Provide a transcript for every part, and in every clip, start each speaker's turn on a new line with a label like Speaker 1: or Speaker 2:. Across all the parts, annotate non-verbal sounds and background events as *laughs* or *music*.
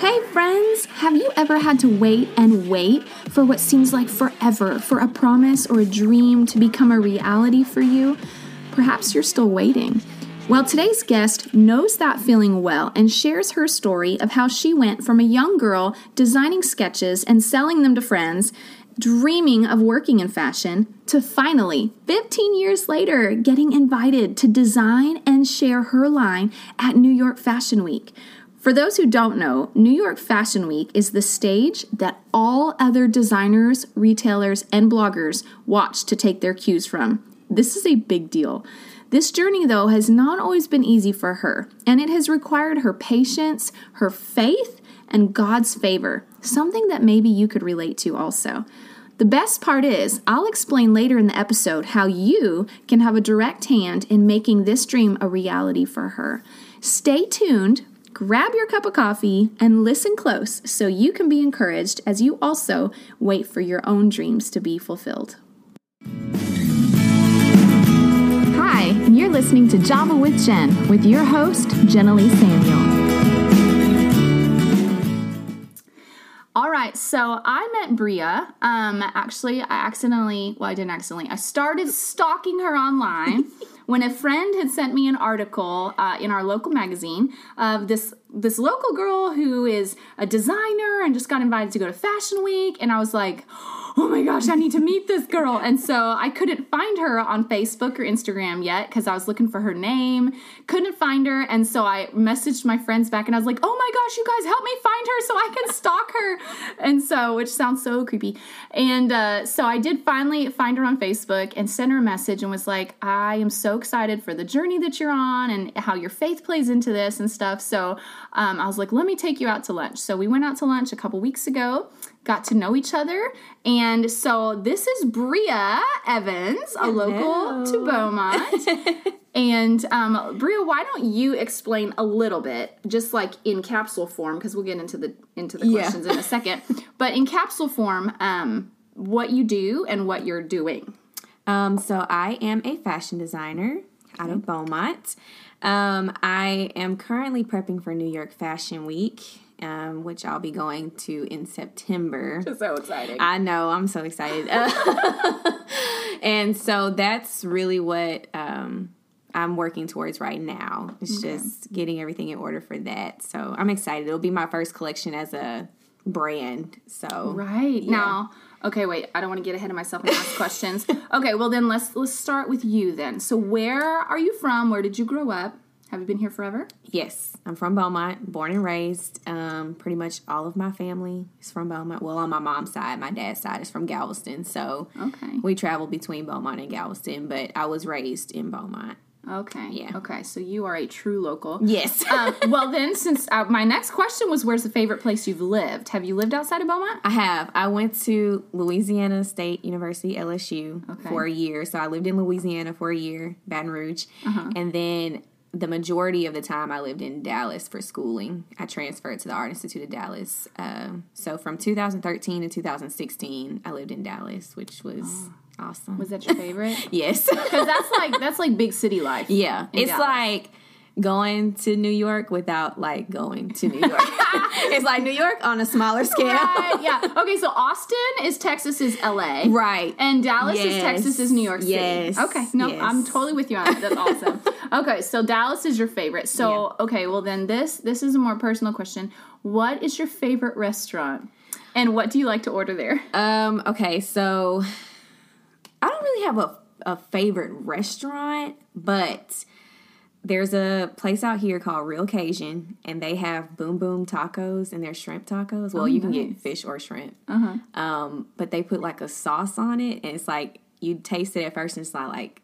Speaker 1: Hey, friends! Have you ever had to wait and wait for what seems like forever for a promise or a dream to become a reality for you? Perhaps you're still waiting. Well, today's guest knows that feeling well and shares her story of how she went from a young girl designing sketches and selling them to friends, dreaming of working in fashion, to finally, 15 years later, getting invited to design and share her line at New York Fashion Week. For those who don't know, New York Fashion Week is the stage that all other designers, retailers, and bloggers watch to take their cues from. This is a big deal. This journey, though, has not always been easy for her, and it has required her patience, her faith, and God's favor, something that maybe you could relate to also. The best part is, I'll explain later in the episode how you can have a direct hand in making this dream a reality for her. Stay tuned grab your cup of coffee and listen close so you can be encouraged as you also wait for your own dreams to be fulfilled. Hi, you're listening to Java with Jen with your host, Jenilee Samuel. All right, so I met Bria. Um, actually, I accidentally, well, I didn't accidentally, I started stalking her online *laughs* when a friend had sent me an article uh, in our local magazine of this this local girl who is a designer and just got invited to go to Fashion Week, and I was like oh my gosh, I need to meet this girl. And so I couldn't find her on Facebook or Instagram yet because I was looking for her name, couldn't find her. And so I messaged my friends back and I was like, oh my gosh, you guys help me find her so I can stalk her. And so, which sounds so creepy. And uh, so I did finally find her on Facebook and sent her a message and was like, I am so excited for the journey that you're on and how your faith plays into this and stuff. So um, I was like, let me take you out to lunch. So we went out to lunch a couple weeks ago got to know each other. And so this is Bria Evans, a Hello. local to Beaumont. *laughs* and um, Bria, why don't you explain a little bit, just like in capsule form, because we'll get into the into the questions yeah. in a second. But in capsule form, um, what you do and what you're doing.
Speaker 2: Um, so I am a fashion designer out of Beaumont. Um, I am currently prepping for New York Fashion Week um, which I'll be going to in September. *laughs*
Speaker 1: Just so exciting.
Speaker 2: I know, I'm so excited. *laughs* and so that's really what um, I'm working towards right now. It's okay. just getting everything in order for that. So I'm excited. It'll be my first collection as a brand. So
Speaker 1: Right. Yeah. Now Okay, wait. I don't want to get ahead of myself and ask questions. *laughs* Okay, well then let's let's start with you then. So where are you from? Where did you grow up? Have you been here forever?
Speaker 2: Yes, I'm from Beaumont, born and raised. Um, pretty much all of my family is from Beaumont. Well, on my mom's side, my dad's side is from Galveston, so
Speaker 1: okay,
Speaker 2: we travel between Beaumont and Galveston. But I was raised in Beaumont.
Speaker 1: Okay. Yeah. Okay. So you are a true local.
Speaker 2: Yes. *laughs*
Speaker 1: um, well, then, since uh, my next question was, "Where's the favorite place you've lived?" Have you lived outside of Beaumont?
Speaker 2: I have. I went to Louisiana State University (LSU) okay. for a year. So I lived in Louisiana for a year, Baton Rouge, uh-huh. and then the majority of the time I lived in Dallas for schooling. I transferred to the Art Institute of Dallas. Um, so from 2013 to 2016, I lived in Dallas, which was oh. Awesome.
Speaker 1: Was that your favorite? *laughs*
Speaker 2: yes,
Speaker 1: because that's like that's like big city life.
Speaker 2: Yeah, it's Dallas. like going to New York without like going to New York. *laughs* it's like New York on a smaller scale.
Speaker 1: Right, yeah. Okay, so Austin is Texas is LA.
Speaker 2: Right.
Speaker 1: And Dallas yes. is Texas is New York City.
Speaker 2: Yes.
Speaker 1: Okay. No, yes. I'm totally with you on that. That's awesome. *laughs* okay, so Dallas is your favorite. So yeah. okay, well then this this is a more personal question. What is your favorite restaurant? And what do you like to order there?
Speaker 2: Um, okay, so I don't really have a a favorite restaurant, but there's a place out here called Real Cajun, and they have Boom Boom tacos and their shrimp tacos. Well, oh, you nice. can get fish or shrimp, uh-huh. um, but they put like a sauce on it, and it's like you taste it at first, and it's not like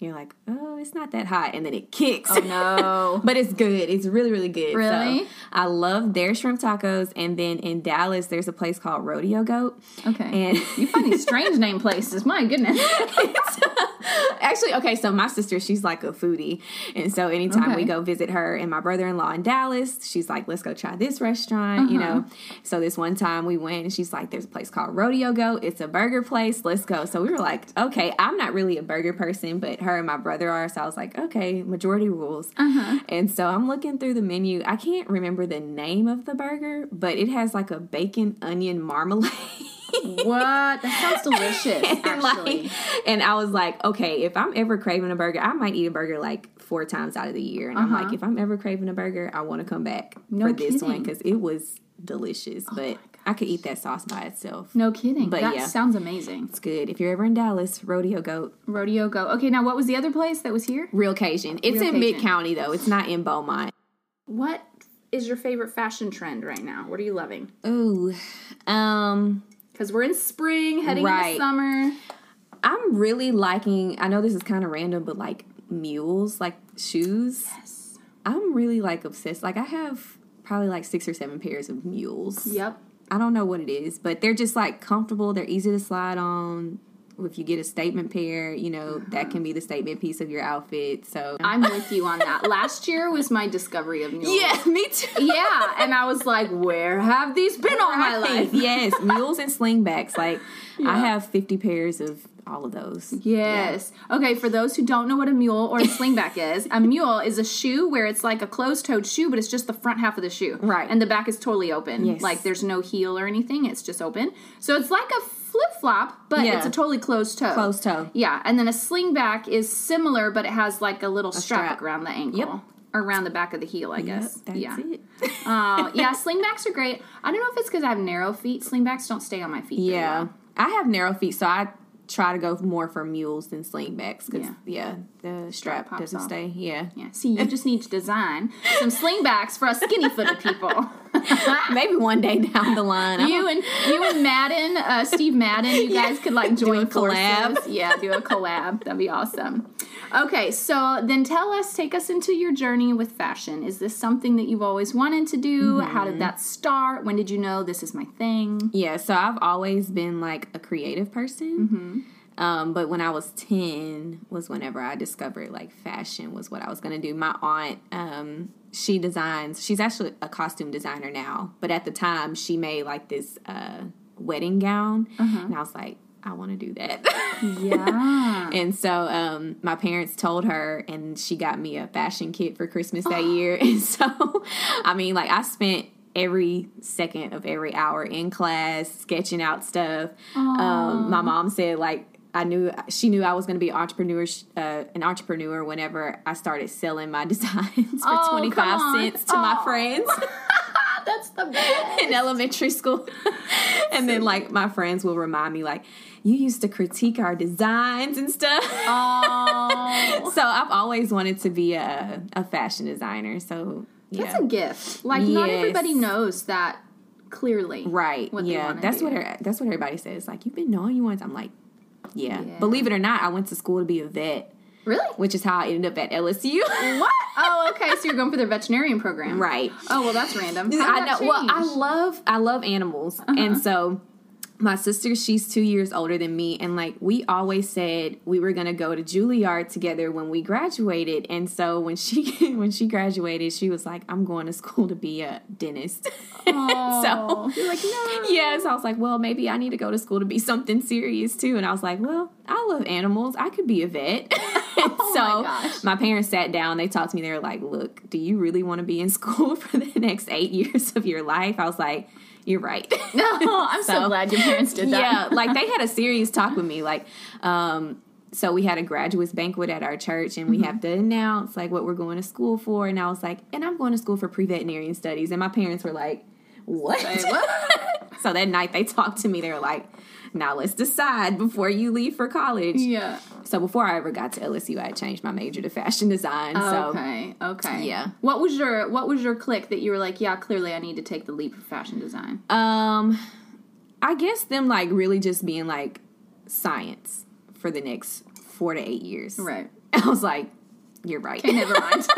Speaker 2: you're like, oh, it's not that hot, and then it kicks.
Speaker 1: Oh no! *laughs*
Speaker 2: but it's good. It's really, really good.
Speaker 1: Really,
Speaker 2: so, I love their shrimp tacos. And then in Dallas, there's a place called Rodeo Goat.
Speaker 1: Okay, and *laughs* you find these strange *laughs* name places. My goodness.
Speaker 2: actually, okay. So my sister, she's like a foodie, and so anytime okay. we go visit her and my brother-in-law in Dallas, she's like, let's go try this restaurant. Uh-huh. You know. So this one time we went, and she's like, there's a place called Rodeo Goat. It's a burger place. Let's go. So we were like, okay, I'm not really a burger person, but her and my brother are. So I was like, okay, majority rules.
Speaker 1: Uh-huh.
Speaker 2: And so I'm looking through the menu. I can't remember the name of the burger, but it has like a bacon onion marmalade.
Speaker 1: What? That sounds delicious. *laughs*
Speaker 2: and like, and I was like, okay, if I'm ever craving a burger, I might eat a burger like four times out of the year. And I'm
Speaker 1: Uh-huh.
Speaker 2: like, if I'm ever craving a burger, I want to come back
Speaker 1: No
Speaker 2: for this one.
Speaker 1: Oh
Speaker 2: because it was delicious. but I could eat that sauce by itself.
Speaker 1: no kidding.
Speaker 2: But
Speaker 1: that
Speaker 2: yeah.
Speaker 1: sounds amazing.
Speaker 2: It's good. If you're ever in Dallas, Rodeo Goat,
Speaker 1: Rodeo Goat. Okay, now what was the other place that was here?
Speaker 2: Real Cajun. It's
Speaker 1: Real
Speaker 2: in Mid County though. It's not in Beaumont.
Speaker 1: What is your favorite fashion trend right now? What are you loving?
Speaker 2: Ooh, um,
Speaker 1: Because we're in spring, heading
Speaker 2: Right.
Speaker 1: into summer.
Speaker 2: I'm really liking. I know this is kind of random, but like mules, like shoes.
Speaker 1: Yes.
Speaker 2: I'm really like obsessed. Like I have probably like six or seven pairs of mules.
Speaker 1: Yep.
Speaker 2: I don't know what it is, but they're just like comfortable. They're easy to slide on. If you get a statement pair, you know that can be the statement piece of your outfit. So
Speaker 1: I'm with you on that. Last year was my discovery of mules.
Speaker 2: yeah, me too.
Speaker 1: Yeah, and I was like, where have these been all my life?
Speaker 2: yes, mules and slingbacks. Like I have 50 pairs of all of those.
Speaker 1: Yes. Okay, for those who don't know what a mule or a *laughs* slingback is, a mule is a shoe where it's like a closed toed shoe, but it's just the front half of the shoe.
Speaker 2: Right.
Speaker 1: And the back is totally open.
Speaker 2: Yes.
Speaker 1: Like there's no heel or anything, it's just open. So it's like a flip flop, but
Speaker 2: Yeah.
Speaker 1: it's a totally closed toe.
Speaker 2: Closed toe.
Speaker 1: Yeah. And then a slingback is similar, but it has like a little strap,
Speaker 2: strap.
Speaker 1: around the ankle.
Speaker 2: Yep.
Speaker 1: Around the back of the heel, I guess.
Speaker 2: Yep, that's
Speaker 1: yeah.
Speaker 2: it. *laughs*
Speaker 1: Uh, yeah, slingbacks are great. I don't know if it's because I have narrow feet. Slingbacks don't stay on my feet.
Speaker 2: Yeah.
Speaker 1: well.
Speaker 2: I have narrow feet, so I try to go more for mules than slingbacks because
Speaker 1: Yeah.
Speaker 2: yeah. The strap doesn't
Speaker 1: off.
Speaker 2: stay. Yeah,
Speaker 1: Yeah. See, you *laughs* just need to design some slingbacks for us skinny footed people. *laughs*
Speaker 2: maybe one day down the line.
Speaker 1: You and you and Madden, uh, Steve Madden, you *laughs* guys could like join
Speaker 2: a collab.
Speaker 1: forces. Yeah, do a collab. That'd be awesome. Okay, so then tell us, take us into your journey with fashion. Is this something that you've always wanted to do? How
Speaker 2: Mm-hmm.
Speaker 1: did that start? When did you know this is my thing?
Speaker 2: yeah, so I've always been like a creative person. Um, but when I was 10 was whenever I discovered like fashion was what I was going to do. My aunt, um, she designs, she's actually a costume designer now, but at the time she made like this uh, wedding gown. And I was like, I want to do that.
Speaker 1: Yeah. *laughs*
Speaker 2: And so um, my parents told her, and she got me a fashion kit for Christmas that *gasps* year. *laughs* And so, I mean, like, I spent every second of every hour in class sketching out stuff. Um, my mom said, like, I knew she knew I was going to be an entrepreneur, uh, an entrepreneur whenever I started selling my *laughs* designs for
Speaker 1: Oh,
Speaker 2: twenty
Speaker 1: come
Speaker 2: five
Speaker 1: on.
Speaker 2: cents to my
Speaker 1: Oh.
Speaker 2: friends *laughs*
Speaker 1: That's the best.
Speaker 2: in elementary school. *laughs* and then like my friends will remind me like you used to critique our designs and stuff.
Speaker 1: Oh,
Speaker 2: so I've always wanted to be a, a fashion designer. So yeah.
Speaker 1: that's a gift. Like not everybody knows that clearly.
Speaker 2: right. yeah. That's
Speaker 1: do.
Speaker 2: what her, that's what everybody says. Like you've been knowing you once. I'm like, yeah.
Speaker 1: Yeah.
Speaker 2: Believe it or not, I went to school to be a vet,
Speaker 1: Really?
Speaker 2: which is how I ended up at LSU. *laughs*
Speaker 1: What? Oh, okay. So you're going for the veterinarian program,
Speaker 2: right.
Speaker 1: Oh, well, that's random.
Speaker 2: I know.
Speaker 1: that
Speaker 2: Well, I love I love animals,
Speaker 1: Uh-huh.
Speaker 2: and so my sister, she's two years older than me, and like we always said we were gonna go to Juilliard together when we graduated. And so when she *laughs* when she graduated, she was like, "I'm going to school to be a dentist."
Speaker 1: Oh, *laughs*
Speaker 2: so
Speaker 1: you're like no.
Speaker 2: yeah, so I was like, well, maybe I need to go to school to be something serious too. And I was like, well, I love animals. I could be a vet. *laughs*
Speaker 1: Oh
Speaker 2: so
Speaker 1: my
Speaker 2: my parents sat down. They talked to me. They were like, look, do you really want to be in school for the next eight years of your life? I was like, you're right.
Speaker 1: No, *laughs* *laughs* I'm so,
Speaker 2: So,
Speaker 1: glad your parents did that.
Speaker 2: yeah, like they had a *laughs* serious talk with me. Like, um, so we had a graduates banquet at our church, and we
Speaker 1: Mm-hmm.
Speaker 2: have to announce like what we're going to school for. And I was like, and I'm going to school for pre veterinarian studies. And my parents were like, what?
Speaker 1: What?
Speaker 2: so that night they talked to me. They were like, now let's decide before you leave for college.
Speaker 1: yeah.
Speaker 2: So before I ever got to LSU, I had changed my major to fashion design. So
Speaker 1: okay. Okay.
Speaker 2: Yeah.
Speaker 1: What was your What was your click that you were like, yeah, clearly I need to take the leap of fashion design?
Speaker 2: Um, I guess them like really just being like science for the next four to eight years.
Speaker 1: Right. *laughs*
Speaker 2: I was like, you're right.
Speaker 1: Okay, never mind. *laughs*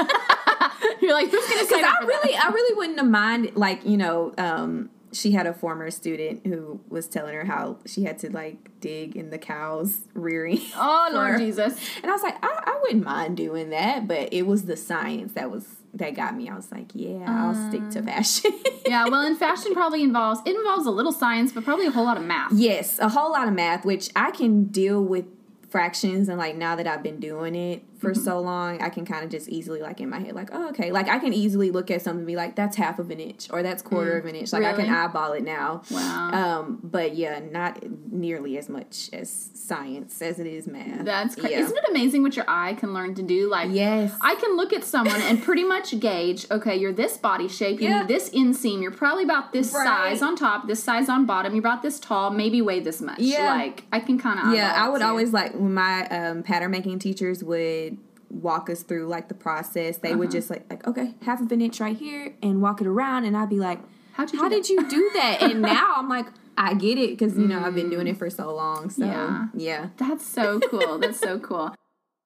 Speaker 1: *laughs* you're like, who's gonna
Speaker 2: Because I
Speaker 1: for
Speaker 2: really, I really wouldn't have mind like you know, um, she had a former student who was telling her how she had to like dig in the cows rearing. *laughs*
Speaker 1: Oh Lord Jesus.
Speaker 2: And I was like, I, I wouldn't mind doing that, but it was the science that was that got me. I was like, yeah, I'll stick to um, fashion. *laughs*
Speaker 1: Yeah. Well, and fashion probably involves it involves a little science, but probably a whole lot of math.
Speaker 2: yes, a whole lot of math, which I can deal with fractions and like now that I've been doing it for
Speaker 1: Mm-hmm.
Speaker 2: so long, I can kind of just easily like in my head like, oh okay, like I can easily look at something and be like, that's half of an inch or that's quarter of an inch. Like I can
Speaker 1: Mm.
Speaker 2: Eyeball it now.
Speaker 1: Wow.
Speaker 2: Um, but yeah, not nearly as much as science as it is math.
Speaker 1: That's crazy.
Speaker 2: Yeah.
Speaker 1: Isn't it amazing what your eye can learn to do? Like,
Speaker 2: Yes.
Speaker 1: I can look at someone and pretty much gauge, okay, you're this body shape, you
Speaker 2: Yeah.
Speaker 1: this inseam, you're probably about this
Speaker 2: Right.
Speaker 1: size on top, this size on bottom, you're about this tall, maybe weigh this much.
Speaker 2: Yeah.
Speaker 1: Like, I can kind of.
Speaker 2: yeah, I would always like when my um, pattern making teachers would walk us through like the process. They would
Speaker 1: Uh-huh.
Speaker 2: just like like okay, half of an inch right here, and walk it around, and I'd be like,
Speaker 1: How'd you
Speaker 2: how did you do that? And *laughs* now I'm like, I get it because you know I've been doing it for so long. So
Speaker 1: Yeah.
Speaker 2: yeah,
Speaker 1: That's so cool. That's so cool.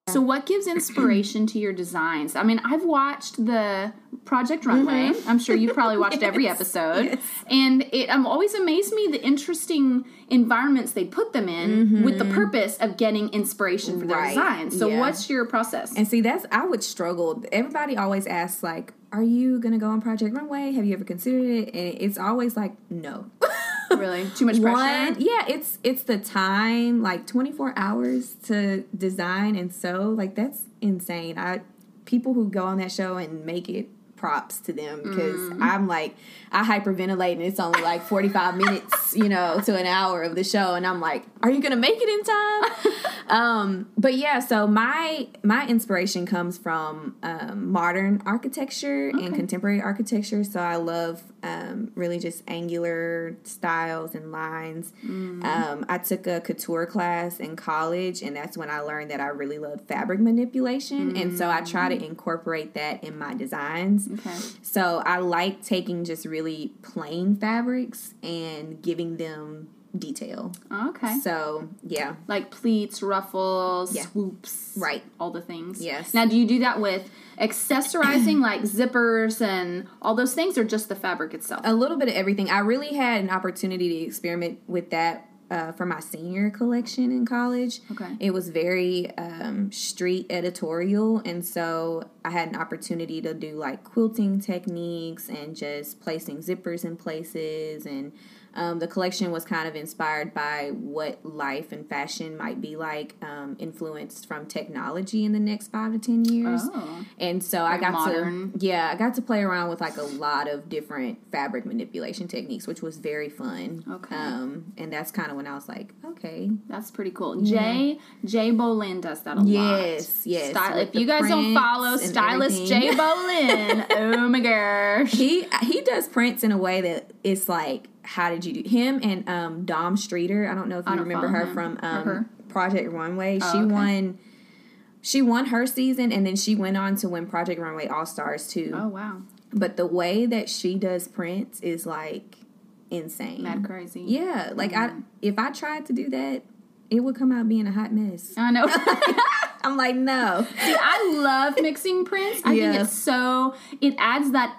Speaker 1: So, what gives inspiration to your designs? I mean, I've watched the Project Runway. I'm sure you've probably watched every *laughs*
Speaker 2: Mm-hmm.
Speaker 1: Episode,
Speaker 2: yes.
Speaker 1: and it um, always amazed me the interesting environments they put them in with the purpose of getting inspiration for their
Speaker 2: Mm-hmm. Right,
Speaker 1: designs. So,
Speaker 2: yeah.
Speaker 1: what's your process?
Speaker 2: And see, that's I would struggle. Everybody always asks like, "Are you gonna go on Project Runway? Have you ever considered it?" And it's always like, "No." *laughs*
Speaker 1: really, too much pressure.
Speaker 2: One, yeah, it's it's the time, like twenty four hours to design and sew. Like that's insane. I people who go on that show and make it props to them because
Speaker 1: Mm.
Speaker 2: I'm like I hyperventilate and it's only like 45 *laughs* minutes, you know, to an hour of the show and I'm like, are you going to make it in time? *laughs* um but yeah, so my my inspiration comes from um, modern architecture and contemporary architecture, so I love um, really just angular styles and lines.
Speaker 1: Mm.
Speaker 2: Um, I took a couture class in college, and that's when I learned that I really love fabric manipulation, and so I try
Speaker 1: Mm.
Speaker 2: to incorporate that in my designs.
Speaker 1: Okay.
Speaker 2: So I like taking just really plain fabrics and giving them detail.
Speaker 1: Oh, okay.
Speaker 2: So yeah,
Speaker 1: Like pleats, ruffles,
Speaker 2: Yeah.
Speaker 1: swoops,
Speaker 2: Right.
Speaker 1: All the things.
Speaker 2: Yes.
Speaker 1: Now, do you do that with accessorizing, like zippers and all those things, or just the fabric itself?
Speaker 2: a little bit of everything. I really had an opportunity to experiment with that uh, for my senior collection in college.
Speaker 1: Okay.
Speaker 2: It was very um, street editorial, and so I had an opportunity to do like quilting techniques and just placing zippers in places and. Um, the collection was kind of inspired by what life and fashion might be like, um, influenced from technology in the next five to ten years.
Speaker 1: Oh.
Speaker 2: And so I got
Speaker 1: modern.
Speaker 2: to yeah, I got to play around with like a lot of different fabric manipulation techniques, which was very fun.
Speaker 1: Okay.
Speaker 2: Um, and that's kind of when I was like, okay,
Speaker 1: That's pretty cool. Jay Jay Bolin does that a lot.
Speaker 2: Yes, yes,
Speaker 1: Style, if you guys don't follow stylist
Speaker 2: everything.
Speaker 1: Jay *laughs* Bolin, oh my gosh.
Speaker 2: he he does prints in a way that it's like, how did you do him and um, Dom Streater? I don't know if you remember her
Speaker 1: him.
Speaker 2: from um,
Speaker 1: her.
Speaker 2: Project Runway.
Speaker 1: Oh,
Speaker 2: she
Speaker 1: okay.
Speaker 2: won. She won her season, and then she went on to win Project Runway All Stars too.
Speaker 1: Oh wow,
Speaker 2: But the way that she does prints is like insane.
Speaker 1: mad crazy.
Speaker 2: Yeah, like I
Speaker 1: Mm.
Speaker 2: if I tried to do that, it would come out being a hot mess.
Speaker 1: I know. *laughs*
Speaker 2: I'm like, no.
Speaker 1: See, I love mixing prints. I
Speaker 2: Yeah.
Speaker 1: think it's so it adds that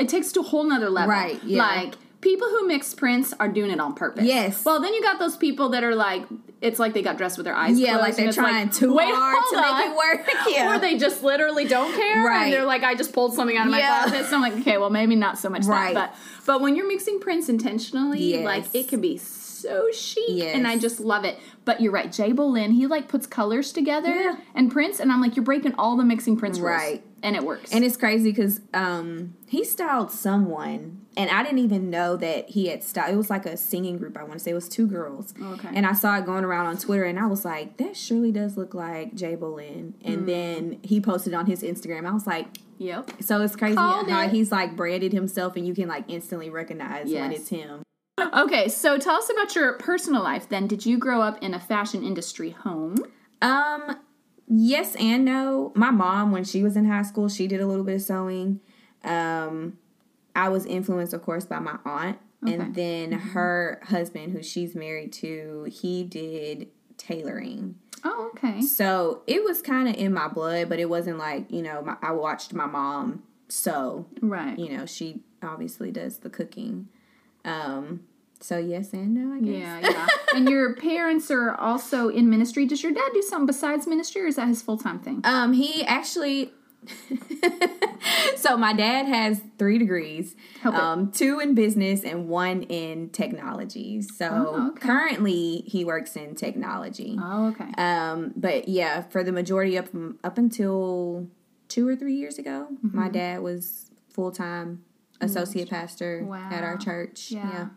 Speaker 1: it takes to a whole nother level.
Speaker 2: Right, yeah.
Speaker 1: Like people who mix prints are doing it on purpose.
Speaker 2: Yes.
Speaker 1: Well, then you got those people that are like, it's like they got dressed with their eyes
Speaker 2: Yeah,
Speaker 1: closed.
Speaker 2: like they're trying too
Speaker 1: wait,
Speaker 2: hard to make it work. *laughs* Yeah.
Speaker 1: Or they just literally don't care,
Speaker 2: Right.
Speaker 1: and they're like, "I just pulled something out of my
Speaker 2: Yeah.
Speaker 1: closet." So I'm like, "Okay, well, maybe not so much
Speaker 2: Right.
Speaker 1: that." But but when you're mixing prints intentionally,
Speaker 2: Yes.
Speaker 1: like it can be so chic,
Speaker 2: Yes.
Speaker 1: and I just love it. But you're right, Jay Bolin, he like puts colors together
Speaker 2: Yeah.
Speaker 1: and prints, and I'm like, you're breaking all the mixing prints rules,
Speaker 2: Right.
Speaker 1: And it works.
Speaker 2: and it's crazy because um, he styled someone, and I didn't even know that he had styled. It was like a singing group. I want to say it was two girls.
Speaker 1: Okay.
Speaker 2: And I saw it going around on Twitter, and I was like, that surely does look like Jay Bolin. And
Speaker 1: Mm.
Speaker 2: then he posted on his Instagram. I was like,
Speaker 1: yep.
Speaker 2: so it's crazy
Speaker 1: Called
Speaker 2: how
Speaker 1: it.
Speaker 2: he's like branded himself, and you can like instantly recognize when it's him.
Speaker 1: Okay, so tell us about your personal life. Then, did you grow up in a fashion industry home?
Speaker 2: Um, yes and no. My mom, when she was in high school, she did a little bit of sewing. Um, I was influenced, of course, by my aunt,
Speaker 1: Okay.
Speaker 2: and then
Speaker 1: Mm-hmm.
Speaker 2: her husband, who she's married to, he did tailoring.
Speaker 1: Oh, okay.
Speaker 2: So it was kind of in my blood, but it wasn't like you know. My, I watched my mom sew.
Speaker 1: Right.
Speaker 2: You know, she obviously does the cooking. Um, so yes and no, I guess.
Speaker 1: Yeah, yeah. and your *laughs* parents are also in ministry. Does your dad do something besides ministry, or is that his full time thing?
Speaker 2: Um, he actually *laughs* so my dad has three degrees, um, two in business and one in technology. So
Speaker 1: Oh, okay.
Speaker 2: currently he works in technology.
Speaker 1: Oh, okay.
Speaker 2: Um, but yeah, for the majority up up until two or three years ago,
Speaker 1: Mm-hmm.
Speaker 2: my dad was full time associate pastor at our church.
Speaker 1: Yeah.
Speaker 2: Yeah.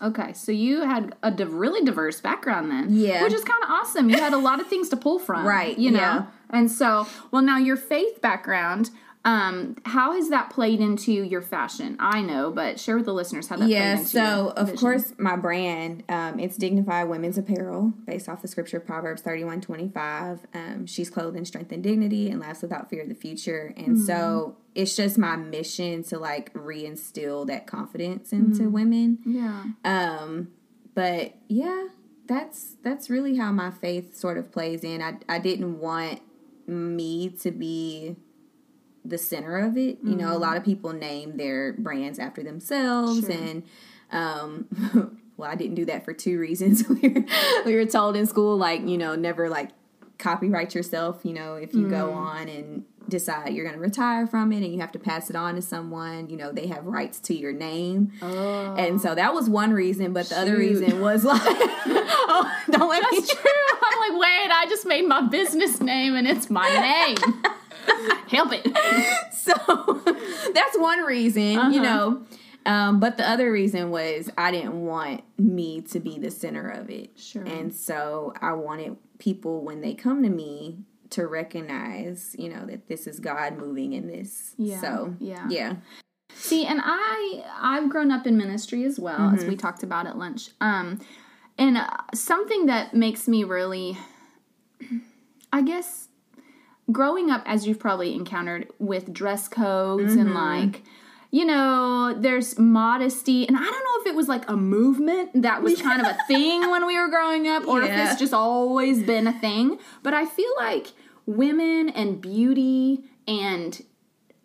Speaker 1: yeah. Okay. So you had a div- really diverse background then.
Speaker 2: Yeah.
Speaker 1: Which is kind of awesome. You had a lot of things to pull from.
Speaker 2: Right,
Speaker 1: You know?
Speaker 2: yeah.
Speaker 1: And so, well, now your faith background, um, how has that played into your fashion? I know, but share with the listeners how that
Speaker 2: Yeah, so of
Speaker 1: vision.
Speaker 2: course my brand, um, it's dignified women's apparel based off the scripture Proverbs thirty one twenty five. Um, she's clothed in strength and dignity and laughs without fear of the future. And so it's just my mission to like reinstill that confidence into women.
Speaker 1: Yeah.
Speaker 2: Um, but yeah, that's that's really how my faith sort of plays in. I I didn't want me to be the center of it. You know, a lot of people name their brands after themselves
Speaker 1: Sure.
Speaker 2: and um *laughs* well, I didn't do that for two reasons. *laughs* we were we were told in school like, you know, never like copyright yourself, you know, if you go on and decide you're going to retire from it and you have to pass it on to someone, you know, they have rights to your name.
Speaker 1: Oh.
Speaker 2: And so that was one reason, but the other reason was like, *laughs* oh, don't let me.
Speaker 1: That's true. I'm like, wait, I just made my business name and it's my name. *laughs* Help it. *laughs*
Speaker 2: So *laughs* that's one reason, you
Speaker 1: Uh-huh.
Speaker 2: know. Um, but the other reason was I didn't want me to be the center of it.
Speaker 1: Sure.
Speaker 2: And so I wanted people when they come to me to recognize, you know, that this is God moving in this.
Speaker 1: Yeah,
Speaker 2: So
Speaker 1: yeah.
Speaker 2: yeah.
Speaker 1: See, and I I've grown up in ministry as well as we talked about at lunch. Um and uh, something that makes me really *clears throat* I guess growing up as you've probably encountered with dress codes and mm-hmm. like you know, there's modesty, and I don't know if it was like a movement that was kind of a *laughs* thing when we were growing up, or if it's just always been a thing. But I feel like women and beauty and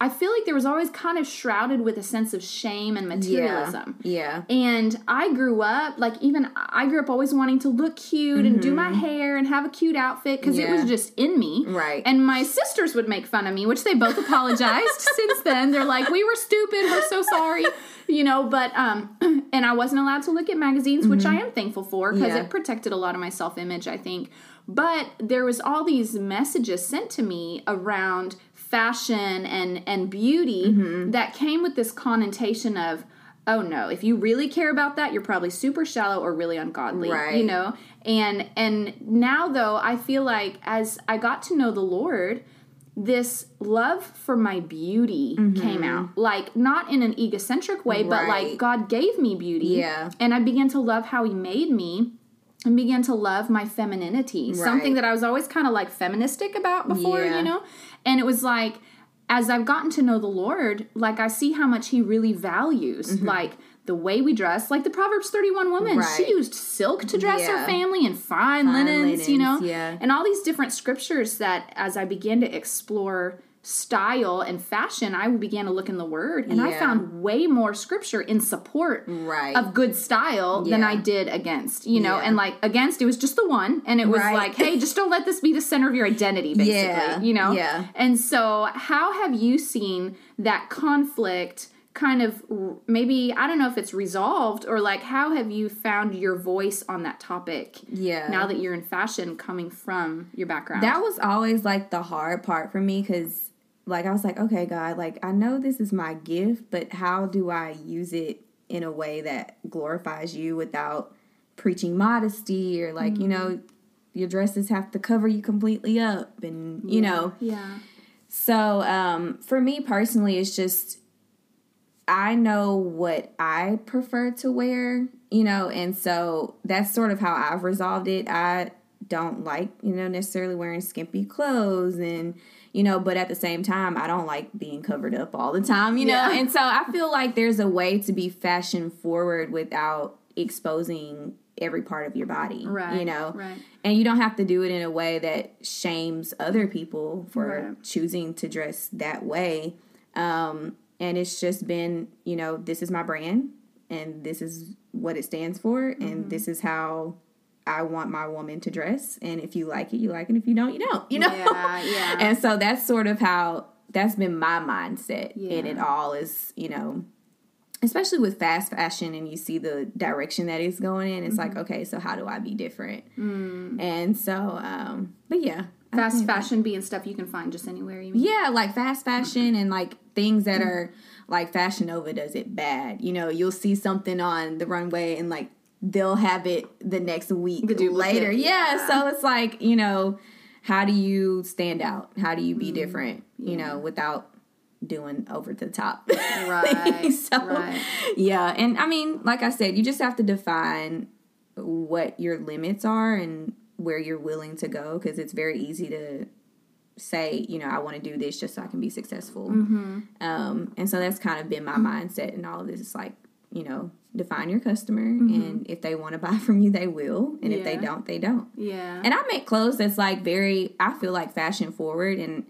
Speaker 1: I feel like there was always kind of shrouded with a sense of shame and materialism.
Speaker 2: Yeah. yeah.
Speaker 1: And I grew up, like, even I grew up always wanting to look cute and do my hair and have a cute outfit because it
Speaker 2: Mm-hmm.
Speaker 1: Was just in me.
Speaker 2: Right.
Speaker 1: And my sisters would make fun of me, which they both apologized *laughs* since then. They're like, we were stupid. We're so sorry. You know, but, um, *clears throat* and I wasn't allowed to look at magazines, which I am thankful for because
Speaker 2: Mm-hmm. Yeah.
Speaker 1: it protected a lot of my self image, I think. But there was all these messages sent to me around fashion and and beauty
Speaker 2: Mm-hmm.
Speaker 1: that came with this connotation of oh no if you really care about that you're probably super shallow or really ungodly you know and and now though i feel like as i got to know the lord this love for my beauty came out like not in an egocentric way but
Speaker 2: Mm-hmm.
Speaker 1: Like god gave me beauty
Speaker 2: Yeah.
Speaker 1: and i began to love how he made me and began to love my femininity something that i was always kind of like feministic about before
Speaker 2: Yeah.
Speaker 1: you know and it was like as i've gotten to know the lord like i see how much he really values mm-hmm. like the way we dress. Like the proverbs 31 woman she used silk to dress her family and fine,
Speaker 2: Fine
Speaker 1: linens, you know?
Speaker 2: yeah.
Speaker 1: and all these different scriptures that as i began to explore style and fashion i began to look in the word and i found way more scripture in support
Speaker 2: Right.
Speaker 1: of good style than I did against, you know,
Speaker 2: Yeah.
Speaker 1: and like against it was just the one and it was
Speaker 2: Right.
Speaker 1: like, hey, just don't let this be the center of your identity, *laughs* basically.
Speaker 2: Yeah.
Speaker 1: You know?
Speaker 2: Yeah.
Speaker 1: And so how have you seen that conflict kind of maybe I don't know if it's resolved or like how have you found your voice on that topic
Speaker 2: yeah.
Speaker 1: now that you're in fashion coming from your background?
Speaker 2: That was always like the hard part for me because, like, I was like, okay, God, like, I know this is my gift, but how do I use it in a way that glorifies you without preaching modesty or, like, you know, your dresses have to cover you completely up and, you know.
Speaker 1: yeah.
Speaker 2: So, um, for me personally, it's just I know what I prefer to wear, you know, and so that's sort of how I've resolved it. I don't like, you know, necessarily wearing skimpy clothes and you know, but at the same time, I don't like being covered up all the time, you know.
Speaker 1: Yeah.
Speaker 2: And so I feel like there's a way to be fashion forward without exposing every part of your body,
Speaker 1: Right.
Speaker 2: you know.
Speaker 1: Right.
Speaker 2: And you don't have to do it in a way that shames other people for
Speaker 1: Right.
Speaker 2: choosing to dress that way. Um, and it's just been, you know, this is my brand and this is what it stands for
Speaker 1: Mm-hmm.
Speaker 2: and this is how I want my woman to dress. And if you like it, you like it. If you don't, you don't, you know?
Speaker 1: Yeah, yeah. *laughs*
Speaker 2: and so that's sort of how that's been my mindset in
Speaker 1: Yeah.
Speaker 2: it all is you know especially with fast fashion and you see the direction that it's going in it's
Speaker 1: Mm-hmm.
Speaker 2: like okay so how do i be different
Speaker 1: Mm.
Speaker 2: and so um but yeah
Speaker 1: Fast fashion being stuff you can find just anywhere. You mean?
Speaker 2: yeah like fast fashion and like things that are like fashion nova does it bad you know you'll see something on the runway and like they'll have it the next week
Speaker 1: The
Speaker 2: later yeah.
Speaker 1: yeah.
Speaker 2: so it's like you know how do you stand out how do you be different you know without doing over the top *laughs*
Speaker 1: Right, *laughs*
Speaker 2: so
Speaker 1: right.
Speaker 2: yeah and i mean like i said you just have to define what your limits are and where you're willing to go because it's very easy to say you know i want to do this just so i can be successful
Speaker 1: Mm-hmm.
Speaker 2: um, and so that's kind of been my mindset and all of this it's like you know define your customer and if they want to *laughs* buy from you they will and if they
Speaker 1: Mm-hmm.
Speaker 2: Don't they don't
Speaker 1: Yeah.
Speaker 2: and I make clothes that's like very, I feel like fashion forward. And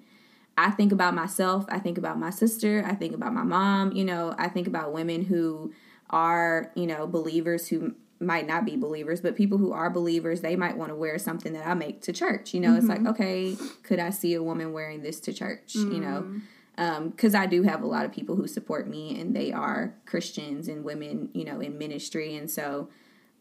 Speaker 2: I think about myself. I think about my sister. I think about my mom. You know, I think about women who are, you know, believers who might not be believers, but people who are believers, they might want to wear something that I make to church. You know, it's like, okay, could I see a woman wearing this to church? You know, because I do have a lot of people who support me and they are Christians and women, you know, in ministry. And so,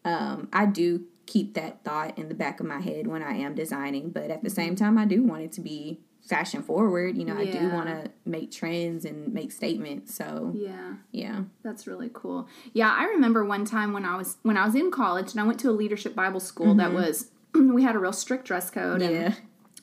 Speaker 2: um, I do keep that thought in the back of my head when I am designing, but at the same time, I do want it to be fashion forward. You know, I do want to make trends and make statements. So,
Speaker 1: yeah.
Speaker 2: yeah.
Speaker 1: That's really cool. Yeah, I remember one time when I was when I was in college and I went to a leadership Bible school that was *clears throat* we had a real strict dress code
Speaker 2: Yeah.
Speaker 1: and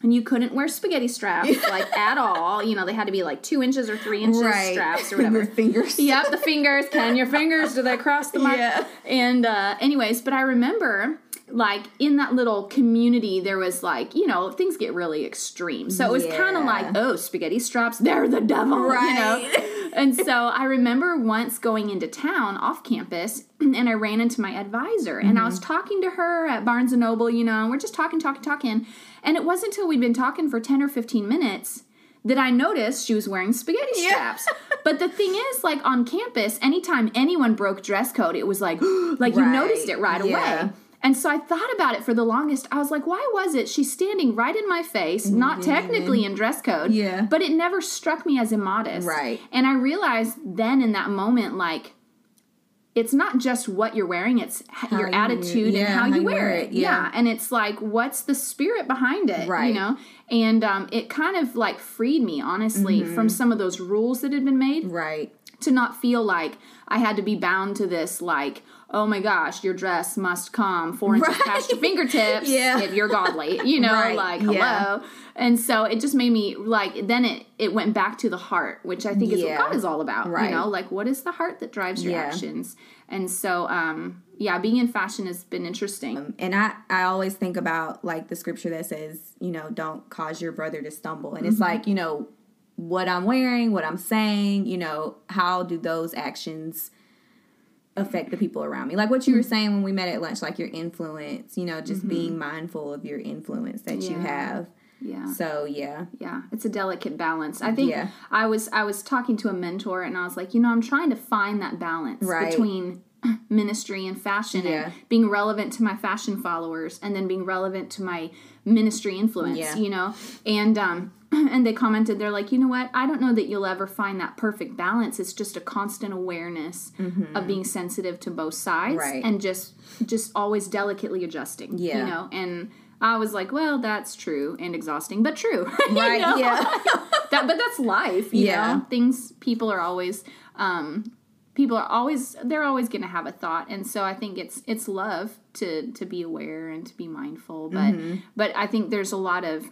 Speaker 1: you couldn't wear spaghetti straps *laughs* like at all. You know, they had to be like two inches or three inches straps or *laughs* whatever.
Speaker 2: the fingers. *laughs*
Speaker 1: yep, the fingers. Can your fingers do they cross the mark?
Speaker 2: Yeah.
Speaker 1: And uh, anyways, but I remember like in that little community there was like you know things get really extreme so it was kind of like oh spaghetti straps they're the devil you know *laughs* and so I remember once going into town off campus *clears throat* and I ran into my advisor and I was
Speaker 2: Mm-hmm.
Speaker 1: talking to her at Barnes and Noble, you know, and we're just talking, talking, talking. And it wasn't until we'd been talking for 10 or 15 minutes that I noticed she was wearing spaghetti
Speaker 2: Yeah.
Speaker 1: straps. but the thing is, like on campus, anytime anyone broke dress code, it was like, *gasps* like you noticed it right
Speaker 2: Yeah.
Speaker 1: away. And so I thought about it for the longest. I was like, why was it she's standing right in my face, not technically in dress code,
Speaker 2: Yeah.
Speaker 1: but it never struck me as immodest.
Speaker 2: Right.
Speaker 1: And I realized then in that moment, like, it's not just what you're wearing, it's h- your
Speaker 2: you-
Speaker 1: attitude
Speaker 2: yeah,
Speaker 1: and how, you wear it.
Speaker 2: yeah.
Speaker 1: And it's like, what's the spirit behind it?
Speaker 2: Right.
Speaker 1: You know? And um, it kind of like freed me, honestly,
Speaker 2: Mm-hmm.
Speaker 1: from some of those rules that had been made
Speaker 2: Right.
Speaker 1: to not feel like I had to be bound to this, like, oh my gosh, your dress must come four inches
Speaker 2: Right.
Speaker 1: past your *laughs* fingertips
Speaker 2: Yeah.
Speaker 1: if you're godly, you know,
Speaker 2: Right.
Speaker 1: like, hello.
Speaker 2: Yeah.
Speaker 1: And so it just made me like, then it, it went back to the heart, which I think is what God is all about,
Speaker 2: Right.
Speaker 1: you know, like, what is the heart that drives your
Speaker 2: Yeah.
Speaker 1: actions? And so, um, yeah, being in fashion has been interesting.
Speaker 2: And I, I always think about like the scripture that says, you know, don't cause your brother to stumble. And it's
Speaker 1: Mm-hmm.
Speaker 2: like, you know, what I'm wearing, what I'm saying, you know, how do those actions affect the people around me? Like what
Speaker 1: Mm-hmm.
Speaker 2: you were saying when we met at lunch, like your influence, you know, just being mindful of your influence that you have.
Speaker 1: Yeah.
Speaker 2: So yeah.
Speaker 1: yeah it's a delicate balance i think
Speaker 2: Yeah.
Speaker 1: i was i was talking to a mentor and i was like you know i'm trying to find that balance
Speaker 2: Right.
Speaker 1: between *clears throat* ministry and fashion
Speaker 2: Yeah.
Speaker 1: and being relevant to my fashion followers and then being relevant to my ministry influence
Speaker 2: Yeah.
Speaker 1: you know and um *clears throat* and they commented they're like you know what i don't know that you'll ever find that perfect balance it's just a constant awareness of being sensitive to both sides
Speaker 2: Mm-hmm. Right.
Speaker 1: and just just always delicately adjusting
Speaker 2: Yeah.
Speaker 1: you know and I was like, well, that's true and exhausting, but true. *laughs*
Speaker 2: Right. Yeah. *laughs*
Speaker 1: that but that's life you
Speaker 2: Yeah.
Speaker 1: know things people are always um people are always they're always going to have a thought and so i think it's it's love to to be aware and to be mindful but
Speaker 2: Mm-hmm.
Speaker 1: but i think there's a lot of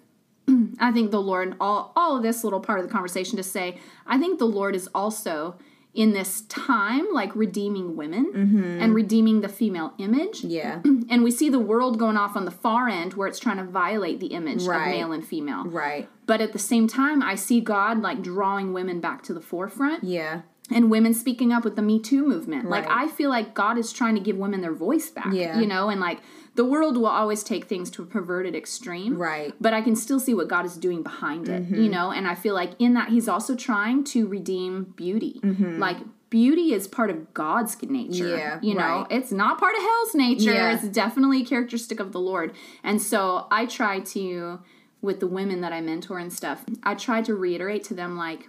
Speaker 1: *clears throat* i think the lord all all of this little part of the conversation to say i think the lord is also in this time like redeeming women mm-hmm. and redeeming the female image
Speaker 2: Yeah. *clears throat*
Speaker 1: and we see the world going off on the far end where it's trying to violate the image
Speaker 2: Right.
Speaker 1: of male and female
Speaker 2: Right.
Speaker 1: but at the same time, I see God like drawing women back to the forefront
Speaker 2: Yeah.
Speaker 1: and women speaking up with the Me Too movement. Like, I feel like God is trying to give women their voice back,
Speaker 2: Yeah.
Speaker 1: you know, and like the world will always take things to a perverted extreme.
Speaker 2: Right.
Speaker 1: But I can still see what God is doing behind it,
Speaker 2: Mm-hmm.
Speaker 1: you know, and I feel like in that He's also trying to redeem beauty. Like, beauty is part of God's nature.
Speaker 2: Mm-hmm. Yeah,
Speaker 1: you know,
Speaker 2: right.
Speaker 1: it's not part of hell's nature.
Speaker 2: Yeah.
Speaker 1: It's definitely a characteristic of the Lord. And so I try to with the women that I mentor and stuff, I try to reiterate to them like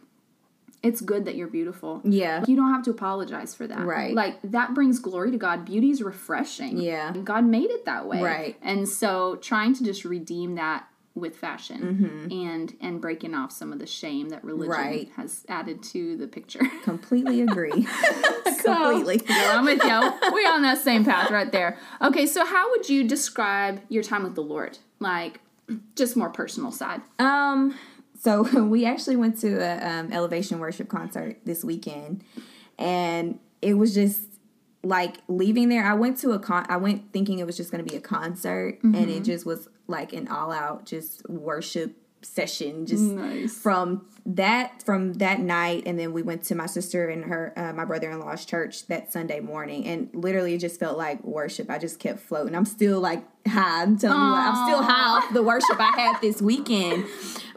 Speaker 1: it's good that you're beautiful.
Speaker 2: Yeah.
Speaker 1: You don't have to apologize for that.
Speaker 2: Right.
Speaker 1: Like that brings glory to God. Beauty is refreshing.
Speaker 2: Yeah.
Speaker 1: God made it that way.
Speaker 2: Right.
Speaker 1: And so trying to just redeem that with fashion and and breaking off some of the shame that religion
Speaker 2: Mm-hmm. Right.
Speaker 1: has added to the picture. *laughs*
Speaker 2: Completely agree. *laughs*
Speaker 1: So-
Speaker 2: Completely.
Speaker 1: Yeah, I'm with you. We're on that same path right there. Okay, so how would you describe your time with the Lord? Like, just more personal side.
Speaker 2: Um, so *laughs* we actually went to a um, elevation worship concert this weekend, and it was just like leaving there. I went to a con. I went thinking it was just going to be a concert, and it just was like an all out just worship session. Just
Speaker 1: Nice.
Speaker 2: from that from that night, and then we went to my sister and her uh, my brother in law's church that Sunday morning, and literally it just felt like worship. I just kept floating. I'm still like high. I'm telling you, what, I'm still high off the worship I had this weekend.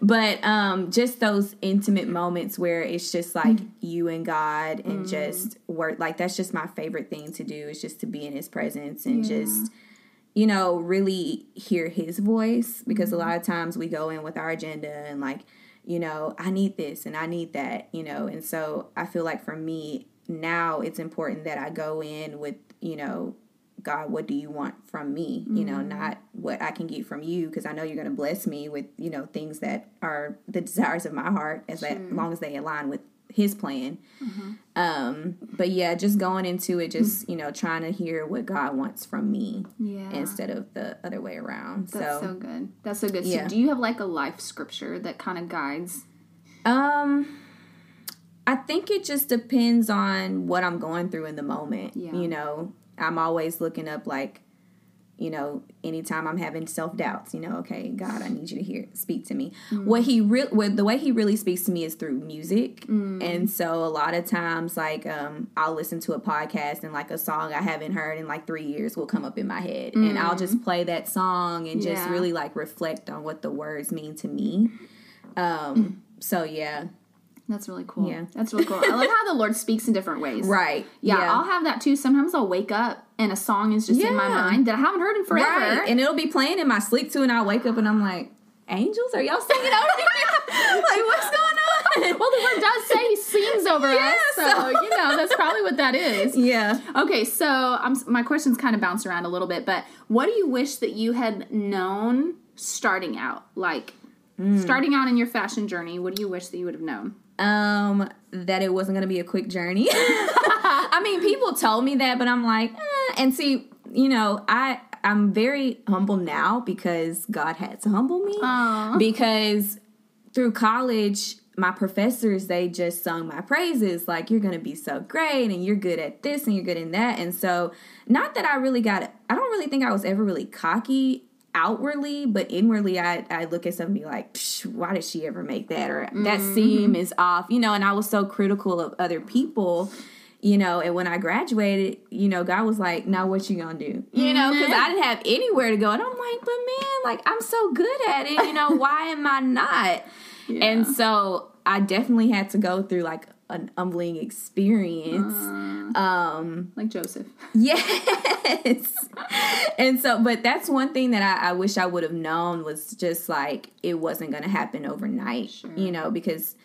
Speaker 2: But um, just those intimate moments where it's just like you and God and just work. Like that's just my favorite thing to do is just to be in His presence and just you know, really hear his voice because a lot of times we go in with our agenda and like, you know, I need this and I need that, you know, and so I feel like for me now it's important that I go in with, you know, God, what do you want from me? You know, mm-hmm. not what I can get from you because I know you're going to bless me with, you know, things that are the desires of my heart as that, long as they align with his plan. Um, but yeah, just going into it, just, you know, trying to hear what God wants from me
Speaker 1: Yeah.
Speaker 2: instead of the other way around.
Speaker 1: That's so,
Speaker 2: so,
Speaker 1: good. That's so good.
Speaker 2: Yeah.
Speaker 1: So, do you have like a life scripture that kind of guides?
Speaker 2: um, I think it just depends on what I'm going through in the moment.
Speaker 1: Yeah.
Speaker 2: You know, I'm always looking up like, you know, anytime I'm having self doubts, you know, okay, God, I need you to hear, speak to me. What he real, what the way he really speaks to me is through music, and so a lot of times, like, um, I'll listen to a podcast and like a song I haven't heard in like three years will come up in my head, and I'll just play that song and just
Speaker 1: Yeah.
Speaker 2: really like reflect on what the words mean to me. Um, so yeah,
Speaker 1: That's really cool.
Speaker 2: Yeah.
Speaker 1: That's really cool. I love how the Lord speaks in different ways. *laughs*
Speaker 2: right,
Speaker 1: Yeah, I'll have that too. Sometimes I'll wake up and a song is just in my mind that I haven't heard in forever.
Speaker 2: Right. And it'll be playing in my sleep too, and I'll wake up and I'm like, Angels, are y'all singing over here? *laughs* like, what's going on?
Speaker 1: Well, the word does say he sings over
Speaker 2: Yeah,
Speaker 1: us, so,
Speaker 2: so-
Speaker 1: you know that's probably what that is. *laughs*
Speaker 2: yeah.
Speaker 1: Okay, so I'm, my questions kind of bounce around a little bit, but what do you wish that you had known starting out? Like starting out in your fashion journey, what do you wish that you would have known?
Speaker 2: Um, that it wasn't gonna be a quick journey. *laughs* I mean, people told me that, but I'm like, eh. And see, you know, I I'm very humble now because God had to humble me.
Speaker 1: Aw.
Speaker 2: Because through college, my professors they just sung my praises like you're gonna be so great and you're good at this and you're good in that and so not that i really got i don't really think i was ever really cocky outwardly but inwardly i, I look at be like Psh, why did she ever make that or that mm-hmm. seam is off you know and i was so critical of other people you know and when i graduated you know god was like now what you gonna do you know because i didn't have anywhere to go and i'm like but man like i'm so good at it you know *laughs* why am i not and so I definitely had to go through like an humbling experience. um,
Speaker 1: Like Joseph.
Speaker 2: yes. *laughs* and so, but that's one thing that I, I wish I would have known was just like it wasn't going to happen overnight, you know, because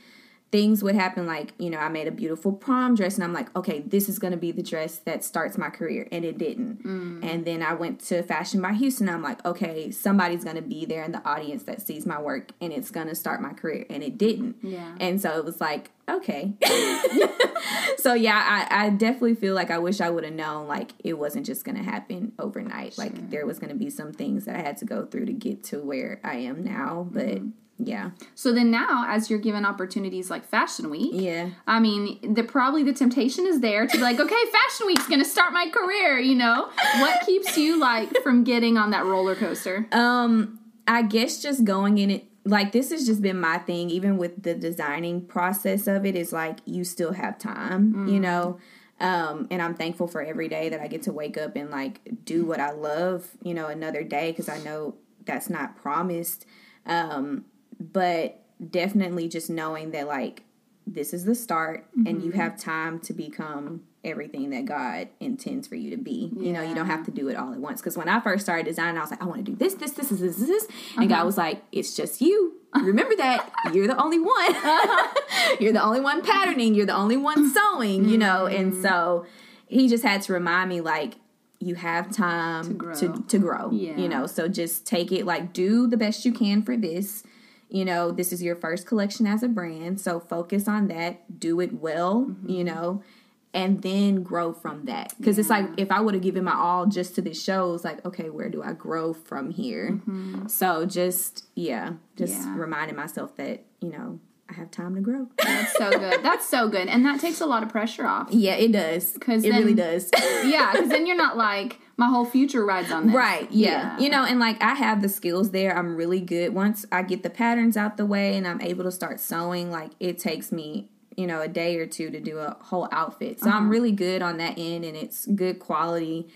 Speaker 2: things would happen like, you know, I made a beautiful prom dress and I'm like, okay, this is going to be the dress that starts my career. And it didn't. Mm. And then I went to Fashion by Houston. I'm like, okay, somebody's going to be there in the audience that sees my work and it's going to start my career. And it didn't.
Speaker 1: Yeah.
Speaker 2: And so it was like, okay. *laughs* so yeah, I, I definitely feel like I wish I would have known like it wasn't just gonna happen overnight. Like there was gonna be some things that I had to go through to get to where I am now. But yeah.
Speaker 1: So then now, as you're given opportunities like Fashion Week,
Speaker 2: Yeah.
Speaker 1: I mean, the probably the temptation is there to be like, okay, Fashion Week's gonna start my career. You know, what keeps you like from getting on that roller coaster?
Speaker 2: Um, I guess just going in it like this has just been my thing, even with the designing process of it, is like you still have time, you know. Um, and I'm thankful for every day that I get to wake up and like do what I love, you know, another day because I know that's not promised. Um, but definitely just knowing that like this is the start and you have time to become everything that God intends for you to be. You know, you don't have to do it all at once. Because when I first started designing, I was like, I want to do this, this, this, this, this, this. And God uh-huh. was like, it's just you. Remember that. You're the only one. Uh-huh. *laughs* You're the only one patterning. You're the only one sewing, you know? And mm-hmm. so he just had to remind me, like, you have time to
Speaker 1: grow.
Speaker 2: to, to grow.
Speaker 1: Yeah.
Speaker 2: You know, so just take it like do the best you can for this. You know, this is your first collection as a brand, so focus on that, do it well,
Speaker 1: Mm-hmm.
Speaker 2: you know, and then grow from that. Because it's like if I would have given my all just to this show, it's like, okay, where do I grow from here? So just yeah, just
Speaker 1: Mm-hmm. Yeah.
Speaker 2: reminding myself that, you know, I have time to grow.
Speaker 1: That's so good. That's so good. And that takes a lot of pressure off.
Speaker 2: yeah, it does.
Speaker 1: 'Cause
Speaker 2: it really does. *laughs*
Speaker 1: Yeah, because then you're not like, my whole future rides on this.
Speaker 2: Right, yeah. You know, and like I have the skills there. I'm really good. Once I get the patterns out the way and I'm able to start sewing, like it takes me, you know, a day or two to do a whole outfit. So I'm uh-huh. really good on that end and it's good quality.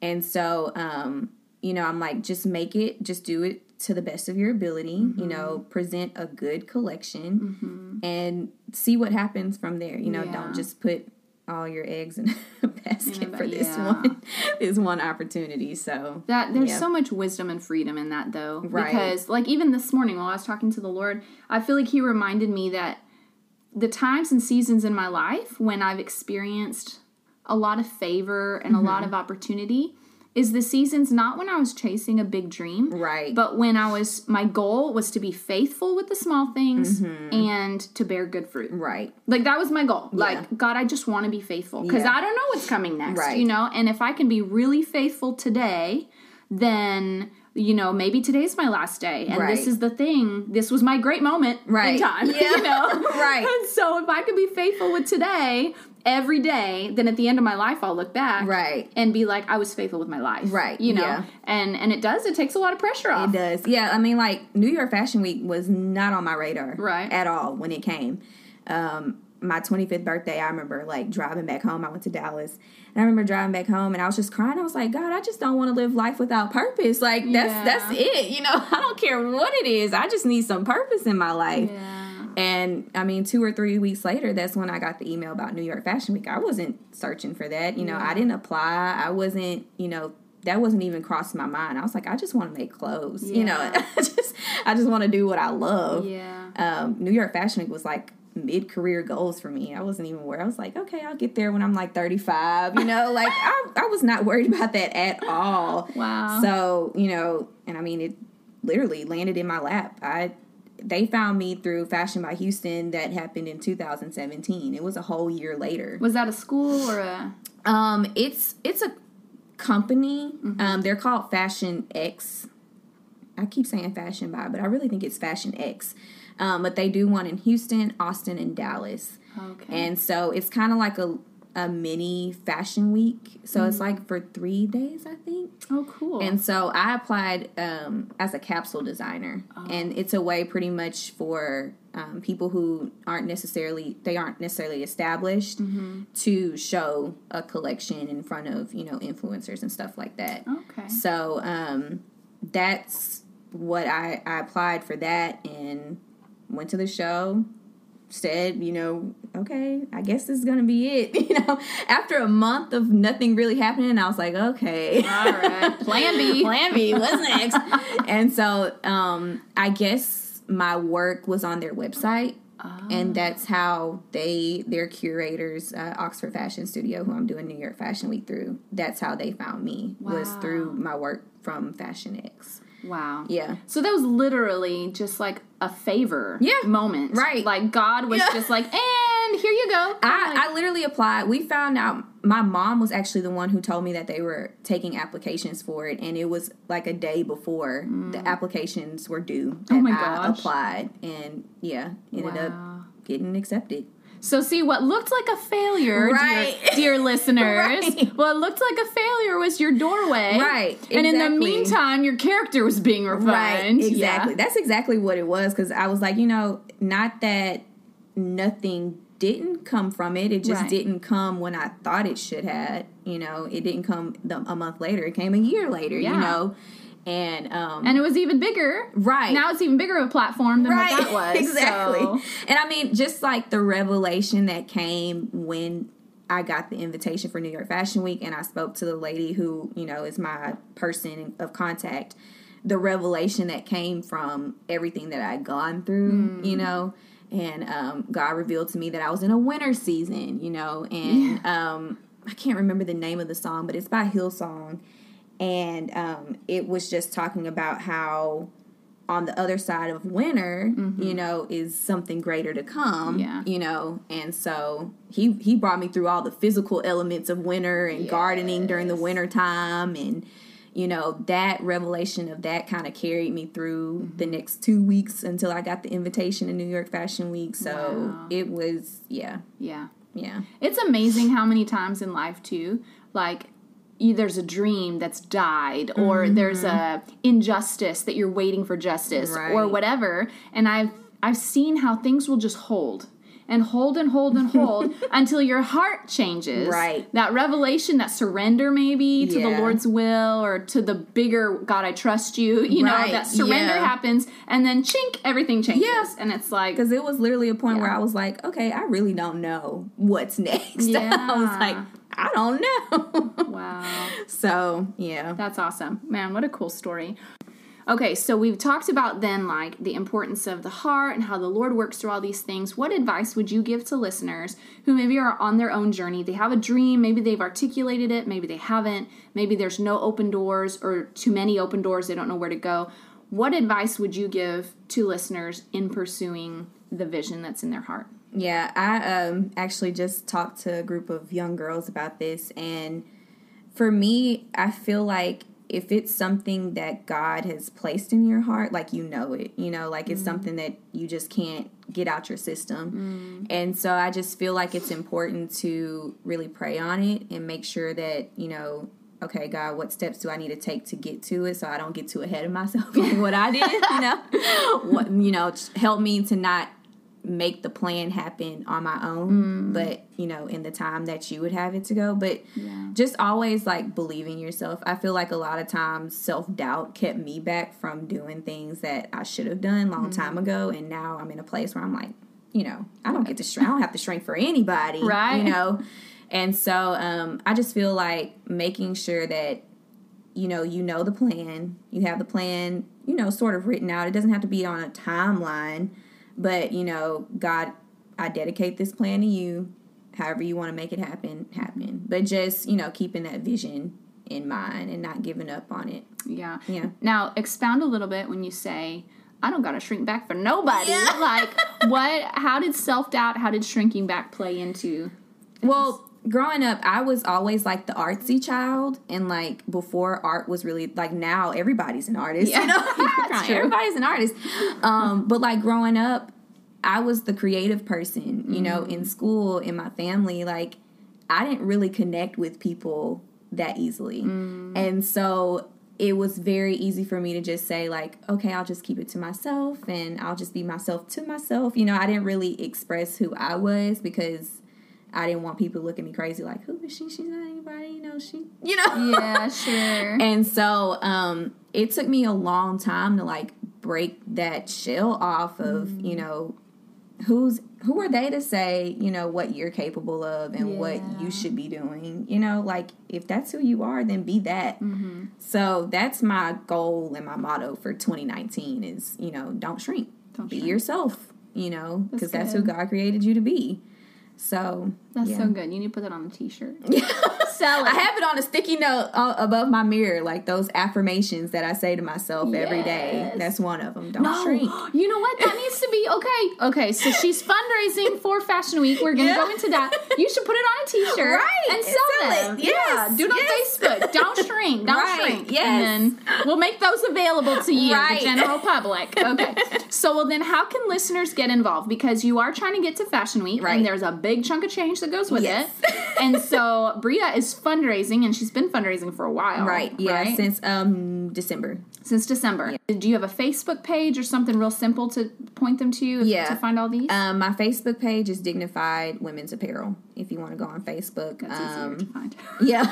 Speaker 2: And so um, you know, I'm like just make it, just do it to the best of your ability, you mm-hmm. know, present a good collection mm-hmm. and see what happens from there. You know,
Speaker 1: Yeah.
Speaker 2: don't just put all your eggs in a *laughs* basket
Speaker 1: ba-
Speaker 2: for this
Speaker 1: yeah.
Speaker 2: one *laughs* is one opportunity. So
Speaker 1: That there's
Speaker 2: Yeah.
Speaker 1: so much wisdom and freedom in that though.
Speaker 2: Right.
Speaker 1: Because like even this morning while I was talking to the Lord, I feel like he reminded me that the times and seasons in my life when I've experienced a lot of favor and a lot
Speaker 2: Mm-hmm.
Speaker 1: of opportunity is the seasons not when I was chasing a big dream,
Speaker 2: Right.
Speaker 1: but when I was my goal was to be faithful with the small things
Speaker 2: Mm-hmm.
Speaker 1: and to bear good fruit.
Speaker 2: right.
Speaker 1: Like that was my goal. Like God, I just want to be faithful because
Speaker 2: Yeah.
Speaker 1: I don't know what's coming next,
Speaker 2: Right.
Speaker 1: you know. And if I can be really faithful today, then you know maybe today's my last day, and
Speaker 2: Right.
Speaker 1: this is the thing. This was my great moment
Speaker 2: Right.
Speaker 1: in time, *laughs*
Speaker 2: Yeah.
Speaker 1: you know. *laughs*
Speaker 2: Right.
Speaker 1: And so if I can be faithful with today every day, then at the end of my life I'll look back,
Speaker 2: Right.
Speaker 1: and be like, I was faithful with my life,
Speaker 2: Right.
Speaker 1: You know.
Speaker 2: Yeah.
Speaker 1: And and it does. It takes a lot of pressure off.
Speaker 2: It does. Yeah, I mean like New York Fashion Week was not on my radar
Speaker 1: Right.
Speaker 2: at all when it came. Um my 25th birthday, I remember like driving back home. I went to Dallas. And I remember driving back home and I was just crying. I was like, God, I just don't want to live life without purpose. Like that's
Speaker 1: Yeah.
Speaker 2: that's it. You know, *laughs* I don't care what it is. I just need some purpose in my life.
Speaker 1: Yeah.
Speaker 2: And I mean, two or three weeks later, that's when I got the email about New York Fashion Week. I wasn't searching for that. You know, I didn't apply. I wasn't, you know, that wasn't even crossing my mind. I was like, I just want to make clothes. You know, *laughs* I just, I just want to do what I love.
Speaker 1: Yeah.
Speaker 2: Um, New York Fashion Week was like mid career goals for me. I wasn't even where I was like, okay, I'll get there when I'm like 35. You know, like *laughs* I, I was not worried about that at all.
Speaker 1: Wow.
Speaker 2: So, you know, and I mean, it literally landed in my lap. I they found me through Fashion by Houston that happened in 2017. It was a whole year later.
Speaker 1: Was that a school or a?
Speaker 2: Um, it's it's a company.
Speaker 1: Mm-hmm.
Speaker 2: Um, they're called Fashion X. I keep saying Fashion by, but I really think it's Fashion X. Um, but they do one in Houston, Austin, and Dallas.
Speaker 1: Okay.
Speaker 2: And so it's kind of like a a mini fashion week. So
Speaker 1: Mm-hmm.
Speaker 2: it's like for three days, I think.
Speaker 1: oh, cool.
Speaker 2: And so I applied um, as a capsule designer, and it's a way pretty much for um, people who aren't necessarily they aren't necessarily established to show a collection in front of you know influencers and stuff like that.
Speaker 1: okay.
Speaker 2: So um, that's what I, I applied for that and went to the show. Said, you know, okay, I guess this is gonna be it. *laughs* You know, after a month of nothing really happening, I was like, okay,
Speaker 1: All right. Plan B. *laughs*
Speaker 2: Plan B, what's next? *laughs* and so, um, I guess my work was on their website, and that's how they, their curators, uh, Oxford Fashion Studio, who I'm doing New York Fashion Week through, that's how they found me was through my work from Fashion X.
Speaker 1: Wow.
Speaker 2: Yeah.
Speaker 1: So that was literally just like a favor
Speaker 2: Yeah,
Speaker 1: moment.
Speaker 2: right.
Speaker 1: Like God was
Speaker 2: Yeah.
Speaker 1: just like, and here you go.
Speaker 2: I, I literally applied. We found out my mom was actually the one who told me that they were taking applications for it, and it was like a day before the applications were due.
Speaker 1: Mm. Oh my
Speaker 2: I
Speaker 1: gosh.
Speaker 2: applied, and yeah, ended
Speaker 1: Wow.
Speaker 2: up getting accepted.
Speaker 1: So see what looked like a failure,
Speaker 2: Right.
Speaker 1: dear, *laughs* dear listeners.
Speaker 2: Right.
Speaker 1: What looked like a failure was your doorway.
Speaker 2: Right,
Speaker 1: And in the meantime, your character was being refined.
Speaker 2: Right, exactly.
Speaker 1: Yeah.
Speaker 2: That's exactly what it was because I was like, you know, not that nothing didn't come from it. It just
Speaker 1: Right.
Speaker 2: didn't come when I thought it should have. You know, it didn't come the, a month later. It came a year later.
Speaker 1: Yeah.
Speaker 2: You know, and um,
Speaker 1: and it was even bigger.
Speaker 2: Right.
Speaker 1: now, it's even bigger of a platform than what that was. *laughs*
Speaker 2: exactly.
Speaker 1: so-
Speaker 2: And I mean, just like the revelation that came when I got the invitation for New York Fashion Week, and I spoke to the lady who you know is my person of contact. The revelation that came from everything that I'd gone through, you know, and um, God revealed to me that I was in a winter season, you know, and um, I can't remember the name of the song, but it's by Hillsong, and um, it was just talking about how on the other side of winter, you know, is something greater to come.
Speaker 1: Yeah.
Speaker 2: You know, and so he he brought me through all the physical elements of winter and gardening during the winter time and you know, that revelation of that kind of carried me through the next two weeks until I got the invitation to New York Fashion Week. So
Speaker 1: Wow.
Speaker 2: it was, yeah,
Speaker 1: yeah.
Speaker 2: yeah.
Speaker 1: It's amazing how many times in life too, like there's a dream that's died or there's a injustice that you're waiting for justice or
Speaker 2: Mm-hmm.
Speaker 1: Whatever and I've I've seen how things will just hold and hold and hold and hold *laughs* until your heart changes.
Speaker 2: Right.
Speaker 1: That revelation, that surrender maybe to the Lord's will or to the bigger God I trust you, you know, that surrender
Speaker 2: yeah.
Speaker 1: happens and then chink everything changes.
Speaker 2: Yeah.
Speaker 1: And it's like
Speaker 2: Because it was literally a point where I was like, okay, I really don't know what's *laughs* next. *laughs* I was like, I don't know.
Speaker 1: wow. *laughs*
Speaker 2: so, yeah.
Speaker 1: That's awesome. Man, what a cool story. Okay, so we've talked about then like the importance of the heart and how the Lord works through all these things. What advice would you give to listeners who maybe are on their own journey? They have a dream, maybe they've articulated it, maybe they haven't, maybe there's no open doors or too many open doors, they don't know where to go. What advice would you give to listeners in pursuing the vision that's in their heart?
Speaker 2: Yeah, I um actually just talked to a group of young girls about this and for me, I feel like if it's something that God has placed in your heart, like you know it, you know, like it's something that you just can't get out your system. And so I just feel like it's important to really pray on it and make sure that, you know, okay, God, what steps do I need to take to get to it so I don't get too ahead of myself *laughs* on what I did, you know? *laughs* what you know, help me to not make the plan happen on my own, but you know, in the time that you would have it to go. But
Speaker 1: Yeah.
Speaker 2: just always like believing yourself. I feel like a lot of times self doubt kept me back from doing things that I should have done long time ago, and now I'm in a place where I'm like, you know, I don't get to shrink. I don't have to shrink for anybody,
Speaker 1: Right.
Speaker 2: You know, and so um, I just feel like making sure that you know you know the plan, you have the plan, you know, sort of written out. It doesn't have to be on a timeline, but you know, God, I dedicate this plan to you. However you want to make it happen, happen. But just you know, keeping that vision in mind and not giving up on it.
Speaker 1: Yeah.
Speaker 2: Yeah.
Speaker 1: Now, expound a little bit when you say, I don't got to shrink back for nobody.
Speaker 2: Yeah.
Speaker 1: Like, what, how did self doubt, how did shrinking back play into?
Speaker 2: Well, growing up, I was always like the artsy child, and like before art was really like now everybody's an artist.
Speaker 1: Yeah, *laughs*
Speaker 2: you know, *laughs*
Speaker 1: that's true.
Speaker 2: everybody's an artist. Um, but like growing up, I was the creative person. You know,
Speaker 1: Mm-hmm.
Speaker 2: in school, in my family, like I didn't really connect with people that easily,
Speaker 1: Mm.
Speaker 2: and so. It was very easy for me to just say like, okay, I'll just keep it to myself and I'll just be myself to myself. You know, I didn't really express who I was because I didn't want people to look at me crazy, like, who is she? She's not anybody, you know, she, you know?
Speaker 1: Yeah, *laughs* sure.
Speaker 2: And so um, it took me a long time to like break that shell off of, you know, who's, who are they to say, you know, what you're capable of and what you should be doing? You know, like if that's who you are, then be that. So that's my goal and my motto for 2019 is, you know, don't shrink,
Speaker 1: Don't
Speaker 2: be
Speaker 1: shrink.
Speaker 2: yourself, you know, because that's, who. God created you to be. So
Speaker 1: That's
Speaker 2: yeah.
Speaker 1: so good. You need to put that on a t shirt. *laughs* *laughs* Sell it.
Speaker 2: I have it on a sticky note uh, above my mirror, like those affirmations that I say to myself every day. That's one of them. Don't
Speaker 1: No,
Speaker 2: shrink. *gasps*
Speaker 1: you know what? That needs to be okay. Okay, so she's fundraising for Fashion Week. We're gonna
Speaker 2: Yeah.
Speaker 1: go into that. You should put it on a T-shirt
Speaker 2: Right,
Speaker 1: and sell,
Speaker 2: sell it. Yes,
Speaker 1: yeah, do it on
Speaker 2: yes.
Speaker 1: Facebook. Don't *laughs* shrink. Don't
Speaker 2: Right,
Speaker 1: shrink.
Speaker 2: yes.
Speaker 1: And then we'll make those available to you,
Speaker 2: Right.
Speaker 1: the general public. *laughs* Okay. so, well, then, how can listeners get involved? Because you are trying to get to Fashion Week,
Speaker 2: Right.
Speaker 1: and there's a big chunk of change that goes with
Speaker 2: Yes.
Speaker 1: it. And so, Bria is fundraising, and she's been fundraising for a while.
Speaker 2: Right. Yeah.
Speaker 1: right?
Speaker 2: Since um December.
Speaker 1: Since December. Do you have a Facebook page or something real simple to point them to if-
Speaker 2: Yeah.
Speaker 1: to find all these?
Speaker 2: Um, my Facebook page is Dignified Women's Apparel. if you want to go on Facebook.
Speaker 1: That's easier
Speaker 2: Um,
Speaker 1: to find.
Speaker 2: yeah, *laughs*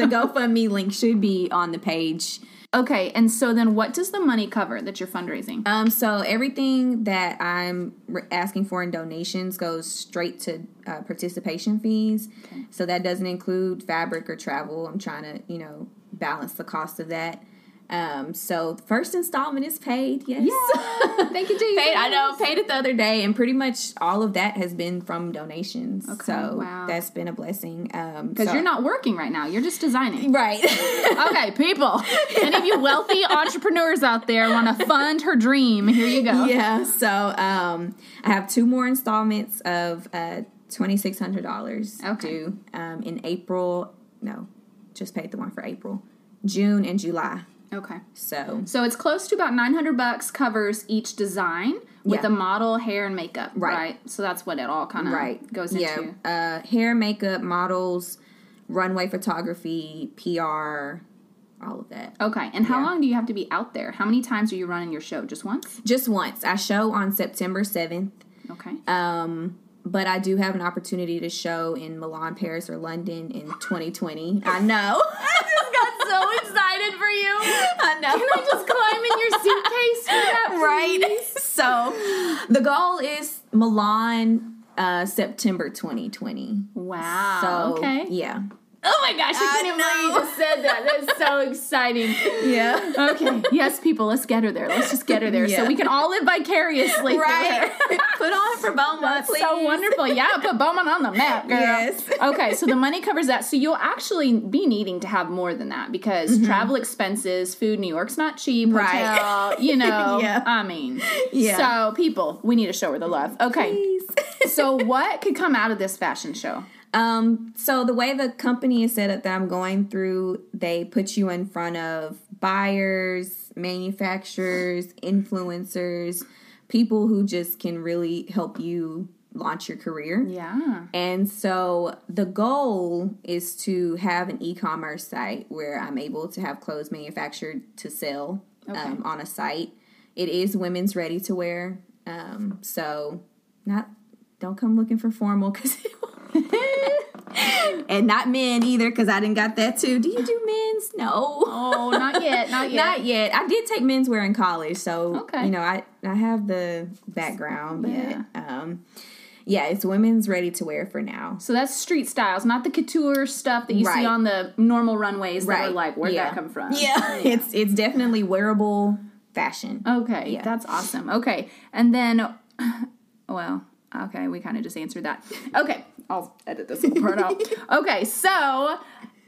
Speaker 2: the GoFundMe link should be on the page.
Speaker 1: Okay, and so then what does the money cover that you're fundraising?
Speaker 2: Um, so everything that I'm asking for in donations goes straight to uh, participation fees.
Speaker 1: Okay.
Speaker 2: So that doesn't include fabric or travel. I'm trying to, you know, balance the cost of that. Um, so the first installment is paid. Yes. yeah. *laughs*
Speaker 1: Thank you, Jesus.
Speaker 2: paid. I know. Paid it the other day, and pretty much all of that has been from donations.
Speaker 1: Okay,
Speaker 2: So
Speaker 1: wow.
Speaker 2: that's been a blessing. Um,
Speaker 1: Because
Speaker 2: so-
Speaker 1: you're not working right now. You're just designing.
Speaker 2: right. *laughs*
Speaker 1: Okay, people. *laughs* Any of you wealthy entrepreneurs out there want to fund her dream? Here you go.
Speaker 2: yeah. So um, I have two more installments of uh, twenty six hundred dollars
Speaker 1: Okay.
Speaker 2: due um, in April. No, just paid the one for April, June, and July.
Speaker 1: Okay.
Speaker 2: So
Speaker 1: So it's close to about 900 bucks covers each design with
Speaker 2: Yeah.
Speaker 1: a model, hair, and makeup.
Speaker 2: Right.
Speaker 1: Right. So that's what it all kind of
Speaker 2: right
Speaker 1: goes
Speaker 2: yeah,
Speaker 1: into.
Speaker 2: uh, hair, makeup, models, runway photography, PR, all of that.
Speaker 1: Okay. And how
Speaker 2: Yeah.
Speaker 1: long do you have to be out there? How many times are you running your show? Just once?
Speaker 2: Just once. I show on September seventh.
Speaker 1: Okay.
Speaker 2: Um, but I do have an opportunity to show in Milan, Paris, or London in 2020. I know. *laughs*
Speaker 1: I just got so excited for you. *laughs*
Speaker 2: I know.
Speaker 1: Can I just climb in your suitcase for that? *laughs*
Speaker 2: right? So the goal is Milan, uh, September 2020.
Speaker 1: Wow.
Speaker 2: So
Speaker 1: okay.
Speaker 2: yeah,
Speaker 1: Oh my gosh, I can't believe you just said that. That's so exciting. *laughs*
Speaker 2: yeah,
Speaker 1: Okay. Yes, people, let's get her there. Let's just get her there so we can all live vicariously.
Speaker 2: right.
Speaker 1: her. *laughs*
Speaker 2: Put on for Beaumont,
Speaker 1: That's
Speaker 2: please.
Speaker 1: so wonderful. Yeah, put Beaumont on the map, girl.
Speaker 2: Yes. *laughs*
Speaker 1: okay, so the money covers that. So you'll actually be needing to have more than that because travel expenses, food, New York's not cheap.
Speaker 2: Mm-hmm. Right.
Speaker 1: Hotel, you know.
Speaker 2: Yeah.
Speaker 1: I mean,
Speaker 2: Yeah.
Speaker 1: So people, we need to show her the love. Okay.
Speaker 2: Please.
Speaker 1: so what could come out of this fashion show?
Speaker 2: Um, so the way the company is set up that I'm going through, they put you in front of buyers, manufacturers, influencers, people who just can really help you launch your career.
Speaker 1: Yeah.
Speaker 2: And so the goal is to have an e-commerce site where I'm able to have clothes manufactured to sell um, on a site. It is women's ready to wear, um, so not don't come looking for formal because. *laughs* *laughs* and not men either because I didn't got that too. Do you do men's? No.
Speaker 1: Oh, not yet. Not *laughs* yet.
Speaker 2: Not yet. I did take menswear in college, so
Speaker 1: Okay.
Speaker 2: you know I I have the background, but
Speaker 1: Yeah.
Speaker 2: um, yeah, it's women's ready to wear for now.
Speaker 1: So that's street styles, not the couture stuff that you see on the normal runways that are
Speaker 2: Right.
Speaker 1: like, where'd
Speaker 2: Yeah.
Speaker 1: that come from?
Speaker 2: Yeah, *laughs* it's it's definitely wearable fashion.
Speaker 1: Okay,
Speaker 2: Yeah.
Speaker 1: that's awesome. Okay, and then, *clears throat* well, okay, we kind of just answered that. Okay, I'll edit this part out. *laughs* Okay, so,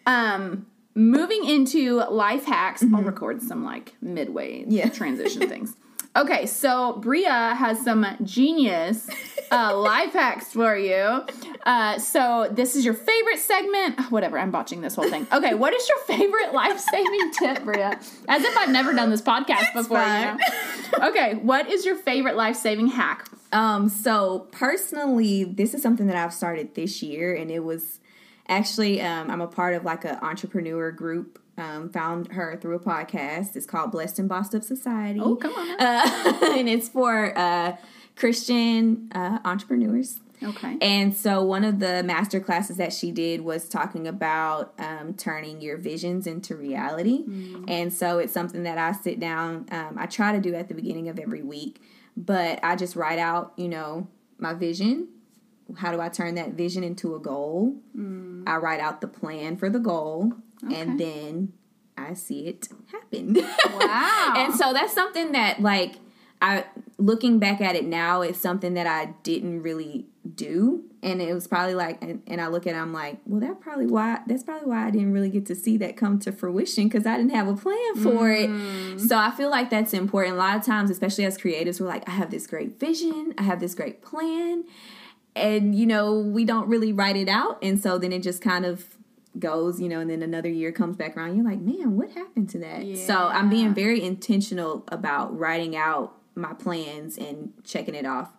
Speaker 1: um, moving into life hacks, I'll record some like midway
Speaker 2: Mm-hmm. Yeah. *laughs*
Speaker 1: transition things. Okay, so Bria has some genius uh, life hacks for you. Uh, so this is your favorite segment. *sighs* Whatever, I'm botching this whole thing. Okay, what is your favorite life saving tip, Bria? As if I've never done this podcast before. You know? Okay, what is your favorite life saving hack?
Speaker 2: Um, so personally, this is something that I've started this year, and it was actually um, I'm a part of like an entrepreneur group. Um, found her through a podcast. It's called Blessed and Bossed Up Society.
Speaker 1: Oh, come on.
Speaker 2: Uh, *laughs* and it's for uh, Christian uh, entrepreneurs.
Speaker 1: Okay.
Speaker 2: And so one of the master classes that she did was talking about um, turning your visions into reality. And so it's something that I sit down, um, I try to do at the beginning of every week, but I just write out, you know, my vision. How do I turn that vision into a goal? Mm. I write out the plan for the goal, and then I see it happen. *laughs*
Speaker 1: Wow.
Speaker 2: and so that's something that like I looking back at it now, it's something that I didn't really do. And it was probably like and, and I look at it, I'm like, well that probably why that's probably why I didn't really get to see that come to fruition because I didn't have a plan for it. Mm. So I feel like that's important. A lot of times, especially as creatives, we're like, I have this great vision, I have this great plan. And you know, we don't really write it out. And so then it just kind of goes, you know, and then another year comes back around. You're like, man, what happened to that? So I'm being very intentional about writing out my plans and checking it off.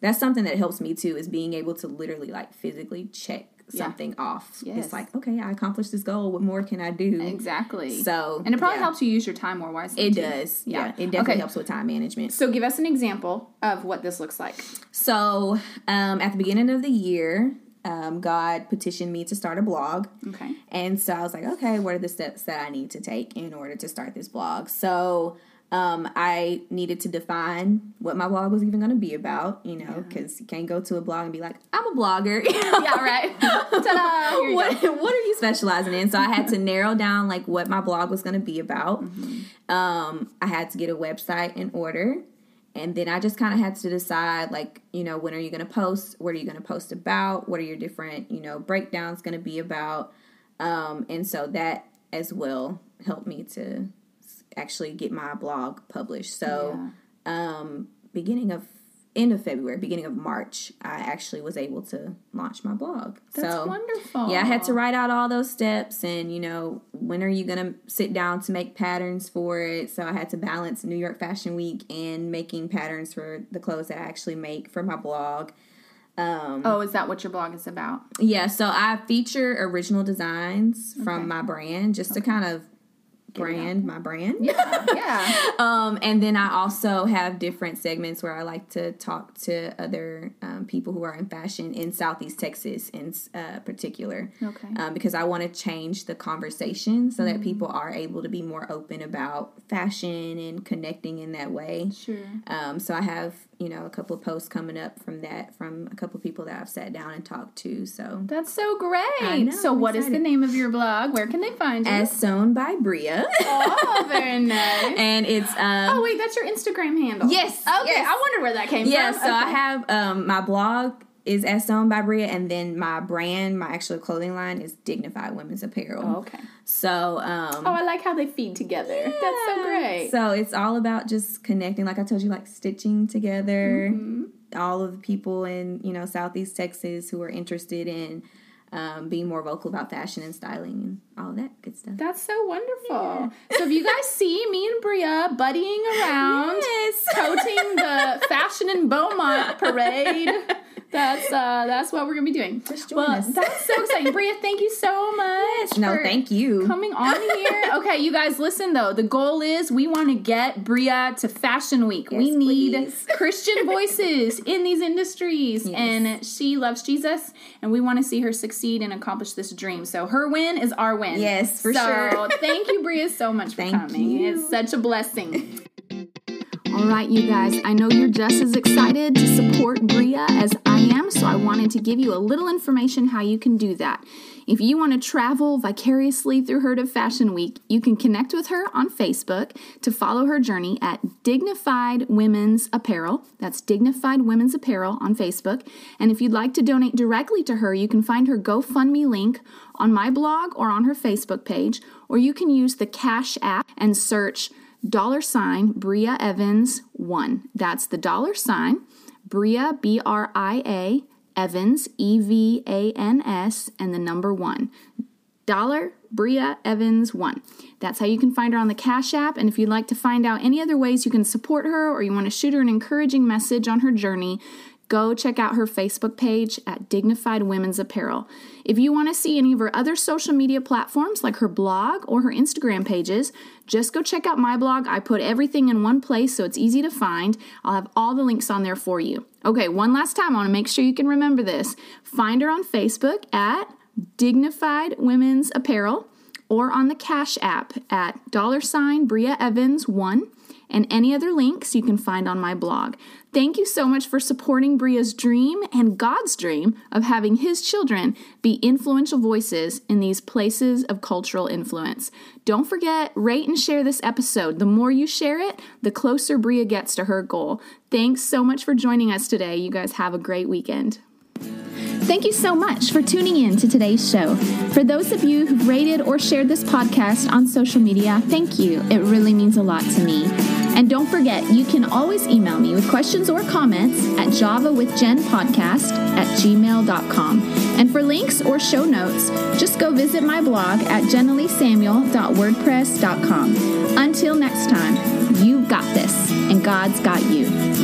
Speaker 2: That's something that helps me too, is being able to literally like physically check
Speaker 1: Yeah.
Speaker 2: something off.
Speaker 1: Yes.
Speaker 2: It's like, okay, I accomplished this goal. What more can I do?
Speaker 1: exactly.
Speaker 2: So,
Speaker 1: and it probably
Speaker 2: yeah.
Speaker 1: helps you use your time more wisely.
Speaker 2: It
Speaker 1: too.
Speaker 2: does. Yeah.
Speaker 1: Yeah.
Speaker 2: It definitely
Speaker 1: Okay.
Speaker 2: helps with time management.
Speaker 1: So give us an example of what this looks like.
Speaker 2: So, um, at the beginning of the year, um, God petitioned me to start a blog.
Speaker 1: Okay.
Speaker 2: And so I was like, okay, what are the steps that I need to take in order to start this blog? So um, I needed to define what my blog was even going to be about, you know, because you can't go to a blog and be like, I'm a blogger. *laughs*
Speaker 1: Yeah, right. *laughs*
Speaker 2: What,
Speaker 1: go. *laughs*
Speaker 2: what are you specializing in? So I had to narrow down like what my blog was going to be about.
Speaker 1: Mm-hmm.
Speaker 2: Um, I had to get a website in order. And then I just kind of had to decide, like, you know, when are you going to post? What are you going to post about? What are your different, you know, breakdowns going to be about? Um, and so that as well helped me to actually get my blog published. So, um, beginning of end of February, beginning of March, I actually was able to launch my blog.
Speaker 1: That's
Speaker 2: so,
Speaker 1: wonderful.
Speaker 2: yeah, I had to write out all those steps and, you know, when are you going to sit down to make patterns for it? So I had to balance New York Fashion Week and making patterns for the clothes that I actually make for my blog. Um,
Speaker 1: Oh, is that what your blog is about?
Speaker 2: yeah, so I feature original designs
Speaker 1: Okay.
Speaker 2: from my brand just to kind of brand my brand.
Speaker 1: Yeah. yeah. *laughs*
Speaker 2: Um, and then I also have different segments where I like to talk to other um, people who are in fashion in Southeast Texas, in uh, particular,
Speaker 1: Okay.
Speaker 2: um, because I want to change the conversation so that people are able to be more open about fashion and connecting in that way.
Speaker 1: Sure.
Speaker 2: Um, so I have you know a couple of posts coming up from that from a couple of people that I've sat down and talked to. So
Speaker 1: That's so great.
Speaker 2: Know,
Speaker 1: so,
Speaker 2: I'm
Speaker 1: what is the name of your blog? Where can they find you?
Speaker 2: as sewn by Bria,
Speaker 1: oh, very *laughs* nice.
Speaker 2: and it's um,
Speaker 1: Oh, wait, that's your Instagram handle.
Speaker 2: Yes,
Speaker 1: Okay,
Speaker 2: yes.
Speaker 1: I wonder where that came
Speaker 2: Yeah,
Speaker 1: from.
Speaker 2: so I have um my blog is as sewn by Bria, and then my brand, my actual clothing line is Dignified Women's Apparel.
Speaker 1: Oh, okay.
Speaker 2: So um,
Speaker 1: Oh, I like how they feed together. That's so great.
Speaker 2: So it's all about just connecting, like I told you, like stitching together
Speaker 1: Mm-hmm.
Speaker 2: all of the people in you know Southeast Texas who are interested in um, being more vocal about fashion and styling and all that good stuff.
Speaker 1: That's so wonderful. So if you guys see me and Bria buddying around, *laughs*
Speaker 2: Yes.
Speaker 1: toting the *laughs* Fashion in Beaumont parade, that's uh that's what we're gonna be doing.
Speaker 2: Just join
Speaker 1: well,
Speaker 2: us.
Speaker 1: that's so exciting, Bria. Thank you so much.
Speaker 2: No,
Speaker 1: for
Speaker 2: thank you.
Speaker 1: Coming on here. *laughs* Okay, you guys, listen though. The goal is we want to get Bria to Fashion Week. we need
Speaker 2: please. *laughs*
Speaker 1: Christian voices in these industries, and she loves Jesus, and we want to see her succeed and accomplish this dream. So her win is our win.
Speaker 2: Yes, for
Speaker 1: so,
Speaker 2: sure.
Speaker 1: thank you, Bria, so much *laughs* for
Speaker 2: Thank
Speaker 1: coming.
Speaker 2: you.
Speaker 1: It's such a blessing. All right, you guys, I know you're just as excited to support Bria as I am, so I wanted to give you a little information how you can do that. If you want to travel vicariously through her to Fashion Week, you can connect with her on Facebook to follow her journey at Dignified Women's Apparel. That's Dignified Women's Apparel on Facebook. And if you'd like to donate directly to her, you can find her GoFundMe link on my blog or on her Facebook page, or you can use the Cash app and search dollar sign Bria Evans 1. That's the dollar sign Bria, B R I A, Evans, E V A N S, and the number 1. Dollar Bria Evans 1. That's how you can find her on the Cash App. And if you'd like to find out any other ways you can support her or you want to shoot her an encouraging message on her journey, go check out her Facebook page at Dignified Women's Apparel. If you want to see any of her other social media platforms like her blog or her Instagram pages, just go check out my blog. I put everything in one place so it's easy to find. I'll have all the links on there for you. Okay, one last time, I want to make sure you can remember this. Find her on Facebook at Dignified Women's Apparel or on the Cash app at dollar sign Bria Evans 1 and any other links you can find on my blog. Thank you so much for supporting Bria's dream and God's dream of having his children be influential voices in these places of cultural influence. Don't forget, rate and share this episode. The more you share it, the closer Bria gets to her goal. Thanks so much for joining us today. You guys have a great weekend. Thank you so much for tuning in to today's show. For those of you who've rated or shared this podcast on social media, thank you. It really means a lot to me. And don't forget, you can always email me with questions or comments at javawithjenpodcast at gmail.com. And for links or show notes, just go visit my blog at jenileesamuel.wordpress.com. Until next time, you've got this, and God's got you.